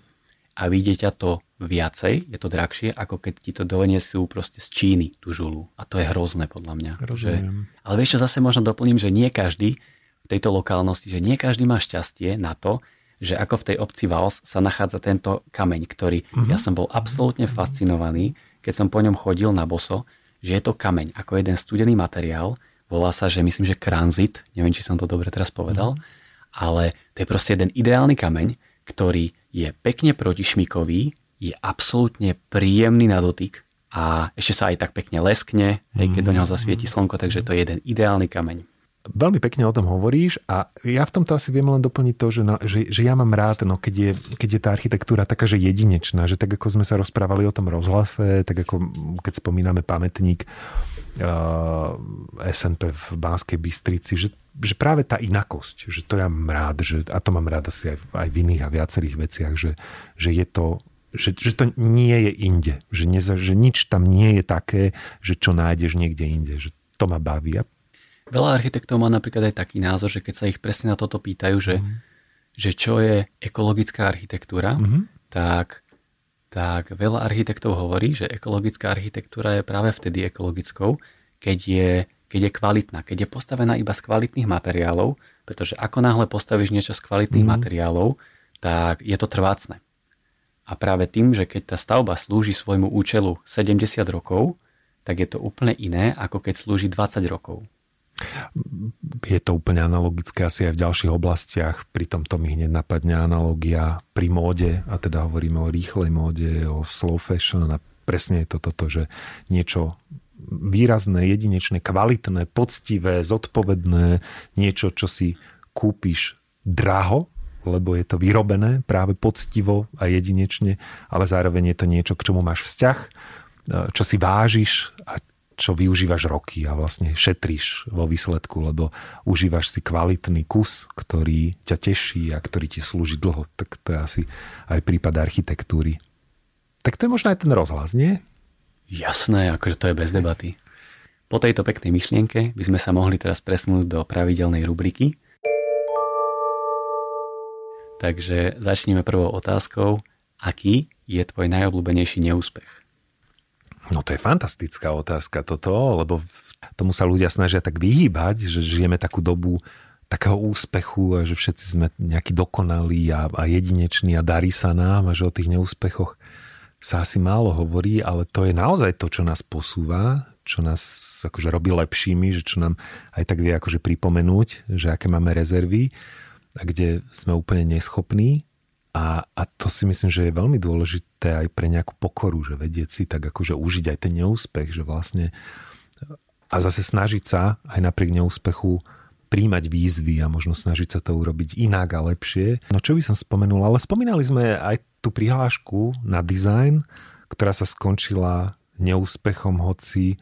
A: a vyjde ťa to viacej, je to drahšie, ako keď ti to donesú proste z Číny, tú žulu. A to je hrozné podľa mňa. Že, ale vieš čo, zase možno doplním, že nie každý v tejto lokálnosti, že nie každý má šťastie na to, že ako v tej obci Vals sa nachádza tento kameň, ktorý uh-huh. ja som bol absolútne fascinovaný, keď som po ňom chodil na boso, že je to kameň, ako jeden studený materiál, volá sa, že myslím, že kranzit, neviem, či som to dobre teraz povedal, mm. ale to je proste jeden ideálny kameň, ktorý je pekne protišmikový, je absolútne príjemný na dotyk a ešte sa aj tak pekne leskne, mm. keď do neho zasvieti slnko, takže to je jeden ideálny kameň.
B: Veľmi pekne o tom hovoríš a ja v tomto asi viem len doplniť to, že, na, že, že ja mám rád, no, keď, je, keď je tá architektúra taká, že jedinečná, že tak ako sme sa rozprávali o tom rozhlase, tak ako keď spomíname pamätník uh, SNP v Banskej Bystrici, že, že práve tá inakosť, že to ja mám rád, že, a to mám rád asi aj, aj v iných a viacerých veciach, že, že je to že, že to nie je inde, že, ne, že nič tam nie je také, že čo nájdeš niekde inde, že to ma baví. A
A: Veľa architektov má napríklad aj taký názor, že keď sa ich presne na toto pýtajú, že, mm. že čo je ekologická architektúra, mm-hmm. tak, tak veľa architektov hovorí, že ekologická architektúra je práve vtedy ekologickou, keď je, keď je kvalitná, keď je postavená iba z kvalitných materiálov, pretože ako náhle postavíš niečo z kvalitných mm. materiálov, tak je to trvácne. A práve tým, že keď tá stavba slúži svojmu účelu 70 rokov, tak je to úplne iné, ako keď slúži 20 rokov.
B: Je to úplne analogické asi aj v ďalších oblastiach. Pri tomto mi hneď napadne analogia pri móde, a teda hovoríme o rýchlej móde, o slow fashion a presne je to toto, že niečo výrazné, jedinečné, kvalitné, poctivé, zodpovedné, niečo, čo si kúpiš draho, lebo je to vyrobené práve poctivo a jedinečne, ale zároveň je to niečo, k čomu máš vzťah, čo si vážiš a čo využívaš roky a vlastne šetríš vo výsledku, lebo užívaš si kvalitný kus, ktorý ťa teší a ktorý ti slúži dlho. Tak to je asi aj prípad architektúry. Tak to je možno aj ten rozhlas, nie?
A: Jasné, akože to je bez debaty. Po tejto peknej myšlienke by sme sa mohli teraz presnúť do pravidelnej rubriky. Takže začneme prvou otázkou. Aký je tvoj najobľúbenejší neúspech?
B: No to je fantastická otázka toto, lebo tomu sa ľudia snažia tak vyhýbať, že žijeme takú dobu takého úspechu a že všetci sme nejakí dokonalí a, a jedineční a darí sa nám a že o tých neúspechoch sa asi málo hovorí, ale to je naozaj to, čo nás posúva, čo nás akože robí lepšími, že čo nám aj tak vie akože pripomenúť, že aké máme rezervy a kde sme úplne neschopní a, a to si myslím, že je veľmi dôležité aj pre nejakú pokoru, že vedieť si tak akože užiť aj ten neúspech, že vlastne a zase snažiť sa aj napriek neúspechu príjmať výzvy a možno snažiť sa to urobiť inak a lepšie. No čo by som spomenul, ale spomínali sme aj tú prihlášku na design, ktorá sa skončila neúspechom, hoci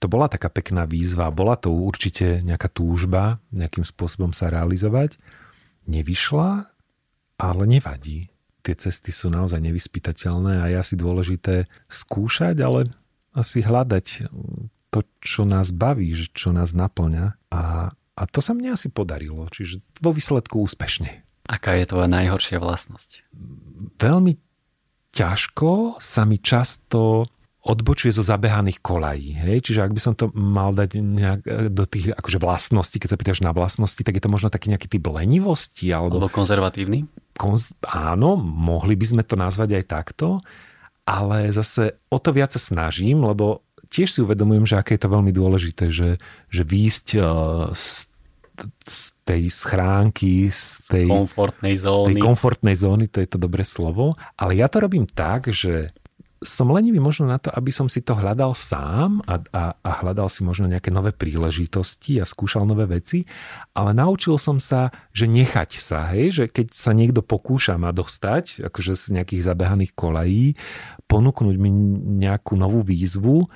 B: to bola taká pekná výzva, bola to určite nejaká túžba nejakým spôsobom sa realizovať. Nevyšla, ale nevadí. Tie cesty sú naozaj nevyspytateľné a je asi dôležité skúšať, ale asi hľadať to, čo nás baví, čo nás naplňa. A, a to sa mne asi podarilo, čiže vo výsledku úspešne.
A: Aká je tvoja najhoršia vlastnosť?
B: Veľmi ťažko sa mi často odbočuje zo zabehaných kolají. Hej? Čiže ak by som to mal dať nejak e, do tých akože vlastností, keď sa pýtaš na vlastnosti, tak je to možno taký nejaký typ lenivosti. Alebo,
A: alebo konzervatívny?
B: Konz... Áno, mohli by sme to nazvať aj takto, ale zase o to viac sa snažím, lebo tiež si uvedomujem, že aké je to veľmi dôležité, že, že výjsť e, z z tej schránky, z tej
A: komfortnej zóny.
B: Z tej komfortnej zóny, to je to dobré slovo. Ale ja to robím tak, že som lenivý možno na to, aby som si to hľadal sám a, a, a hľadal si možno nejaké nové príležitosti a skúšal nové veci, ale naučil som sa, že nechať sa, hej, že keď sa niekto pokúša ma dostať, akože z nejakých zabehaných kolají, ponúknuť mi nejakú novú výzvu,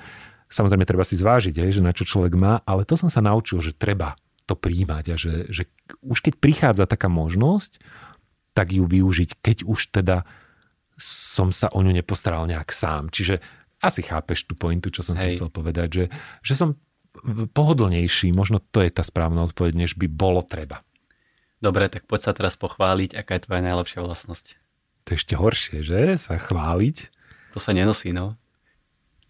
B: samozrejme treba si zvážiť, hej, že na čo človek má, ale to som sa naučil, že treba to príjmať a že, že už keď prichádza taká možnosť, tak ju využiť, keď už teda som sa o ňu nepostaral nejak sám. Čiže asi chápeš tú pointu, čo som chcel povedať, že, že som pohodlnejší, možno to je tá správna odpoveď, než by bolo treba.
A: Dobre, tak poď sa teraz pochváliť, aká je tvoja najlepšia vlastnosť.
B: To je ešte horšie, že? Sa chváliť.
A: To sa nenosí, no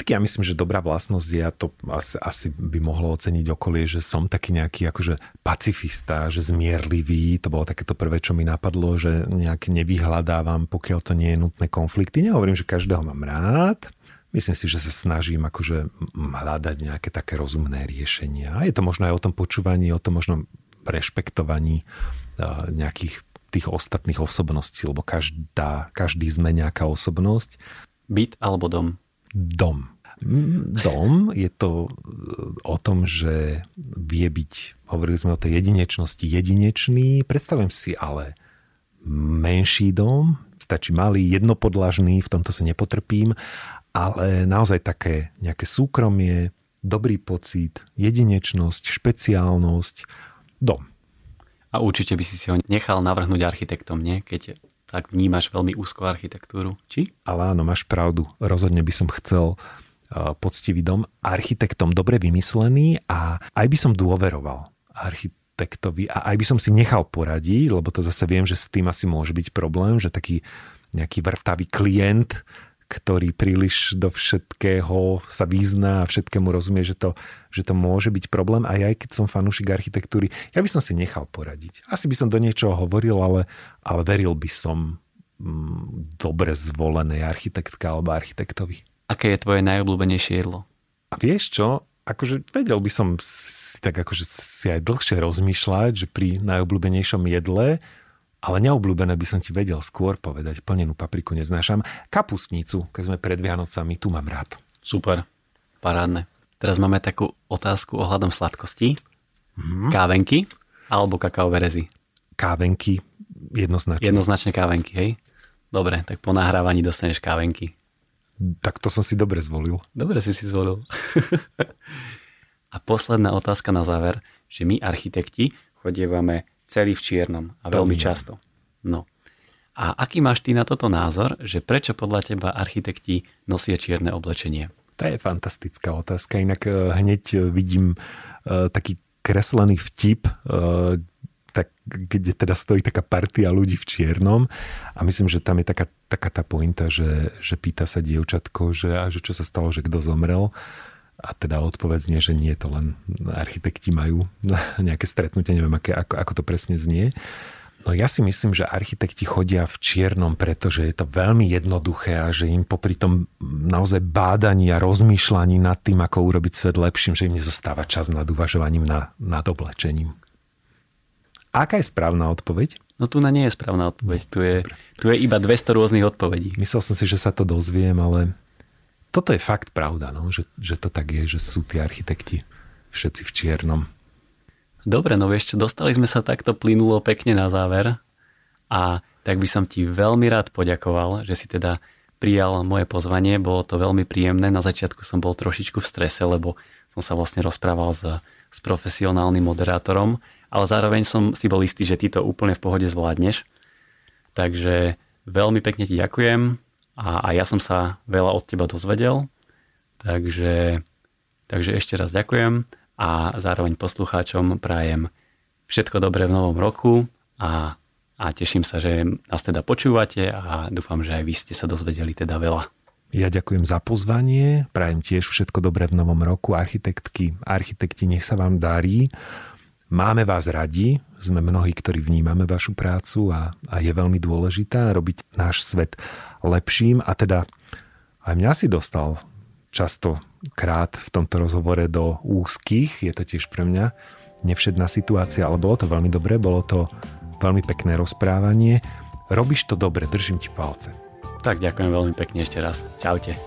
B: tak ja myslím, že dobrá vlastnosť je, a to asi, asi by mohlo oceniť okolie, že som taký nejaký akože pacifista, že zmierlivý, to bolo takéto prvé, čo mi napadlo, že nejak nevyhľadávam, pokiaľ to nie je nutné konflikty. Nehovorím, že každého mám rád, Myslím si, že sa snažím akože hľadať nejaké také rozumné riešenia. Je to možno aj o tom počúvaní, o tom možno rešpektovaní nejakých tých ostatných osobností, lebo každá, každý sme nejaká osobnosť.
A: Byt alebo dom?
B: Dom. Dom je to o tom, že vie byť, hovorili sme o tej jedinečnosti, jedinečný. Predstavujem si ale menší dom, stačí malý, jednopodlažný, v tomto sa nepotrpím ale naozaj také nejaké súkromie, dobrý pocit, jedinečnosť, špeciálnosť, dom.
A: A určite by si si ho nechal navrhnúť architektom, nie? Keď tak vnímaš veľmi úzko architektúru, či?
B: Ale áno, máš pravdu. Rozhodne by som chcel poctivý dom, architektom dobre vymyslený a aj by som dôveroval architektovi a aj by som si nechal poradiť, lebo to zase viem, že s tým asi môže byť problém, že taký nejaký vrtavý klient ktorý príliš do všetkého sa význa a všetkému rozumie, že to, že to môže byť problém. A ja aj keď som fanúšik architektúry, ja by som si nechal poradiť. Asi by som do niečoho hovoril, ale, ale veril by som mm, dobre zvolenej architektke alebo architektovi.
A: Aké je tvoje najobľúbenejšie jedlo?
B: A vieš čo? Akože vedel by som si, tak akože si aj dlhšie rozmýšľať, že pri najobľúbenejšom jedle ale neobľúbené by som ti vedel skôr povedať. Plnenú papriku neznášam. Kapustnicu, keď sme pred Vianocami, tu mám rád.
A: Super, parádne. Teraz máme takú otázku ohľadom sladkosti. Mm. Kávenky alebo kakaové rezy?
B: Kávenky, jednoznačne.
A: Jednoznačne kávenky, hej? Dobre, tak po nahrávaní dostaneš kávenky.
B: Tak to som si dobre zvolil.
A: Dobre si si zvolil. a posledná otázka na záver, že my architekti chodievame celý v čiernom a veľmi často. No. A aký máš ty na toto názor, že prečo podľa teba architekti nosia čierne oblečenie?
B: To je fantastická otázka, inak eh, hneď eh, vidím uh, taký kreslený vtip, tak, kde teda stojí taká partia ľudí v čiernom a myslím, že tam je taká, taká tá pointa, že, že pýta sa dievčatko, že, a že čo sa stalo, že kto zomrel a teda odpoveď znie, že nie, to len architekti majú nejaké stretnutie, neviem, aké, ako, ako to presne znie. No ja si myslím, že architekti chodia v čiernom, pretože je to veľmi jednoduché a že im popri tom naozaj bádaní a rozmýšľaní nad tým, ako urobiť svet lepším, že im nezostáva čas nad uvažovaním na, nad oblečením. Aká je správna odpoveď?
A: No tu na nie je správna odpoveď. Tu je, tu je iba 200 rôznych odpovedí.
B: Myslel som si, že sa to dozviem, ale toto je fakt pravda, no, že, že to tak je, že sú tí architekti všetci v čiernom.
A: Dobre, no vieš dostali sme sa takto plynulo pekne na záver a tak by som ti veľmi rád poďakoval, že si teda prijal moje pozvanie, bolo to veľmi príjemné. Na začiatku som bol trošičku v strese, lebo som sa vlastne rozprával s, s profesionálnym moderátorom, ale zároveň som si bol istý, že ty to úplne v pohode zvládneš. Takže veľmi pekne ti ďakujem a, a ja som sa veľa od teba dozvedel, takže, takže ešte raz ďakujem a zároveň poslucháčom prajem všetko dobré v novom roku a, a teším sa, že nás teda počúvate a dúfam, že aj vy ste sa dozvedeli teda veľa.
B: Ja ďakujem za pozvanie, prajem tiež všetko dobré v novom roku. Architektky, architekti, nech sa vám darí. Máme vás radi, sme mnohí, ktorí vnímame vašu prácu a, a je veľmi dôležitá robiť náš svet lepším a teda aj mňa si dostal často krát v tomto rozhovore do úzkých, je to tiež pre mňa nevšedná situácia, ale bolo to veľmi dobré, bolo to veľmi pekné rozprávanie. Robíš to dobre, držím ti palce.
A: Tak ďakujem veľmi pekne ešte raz. Čaute.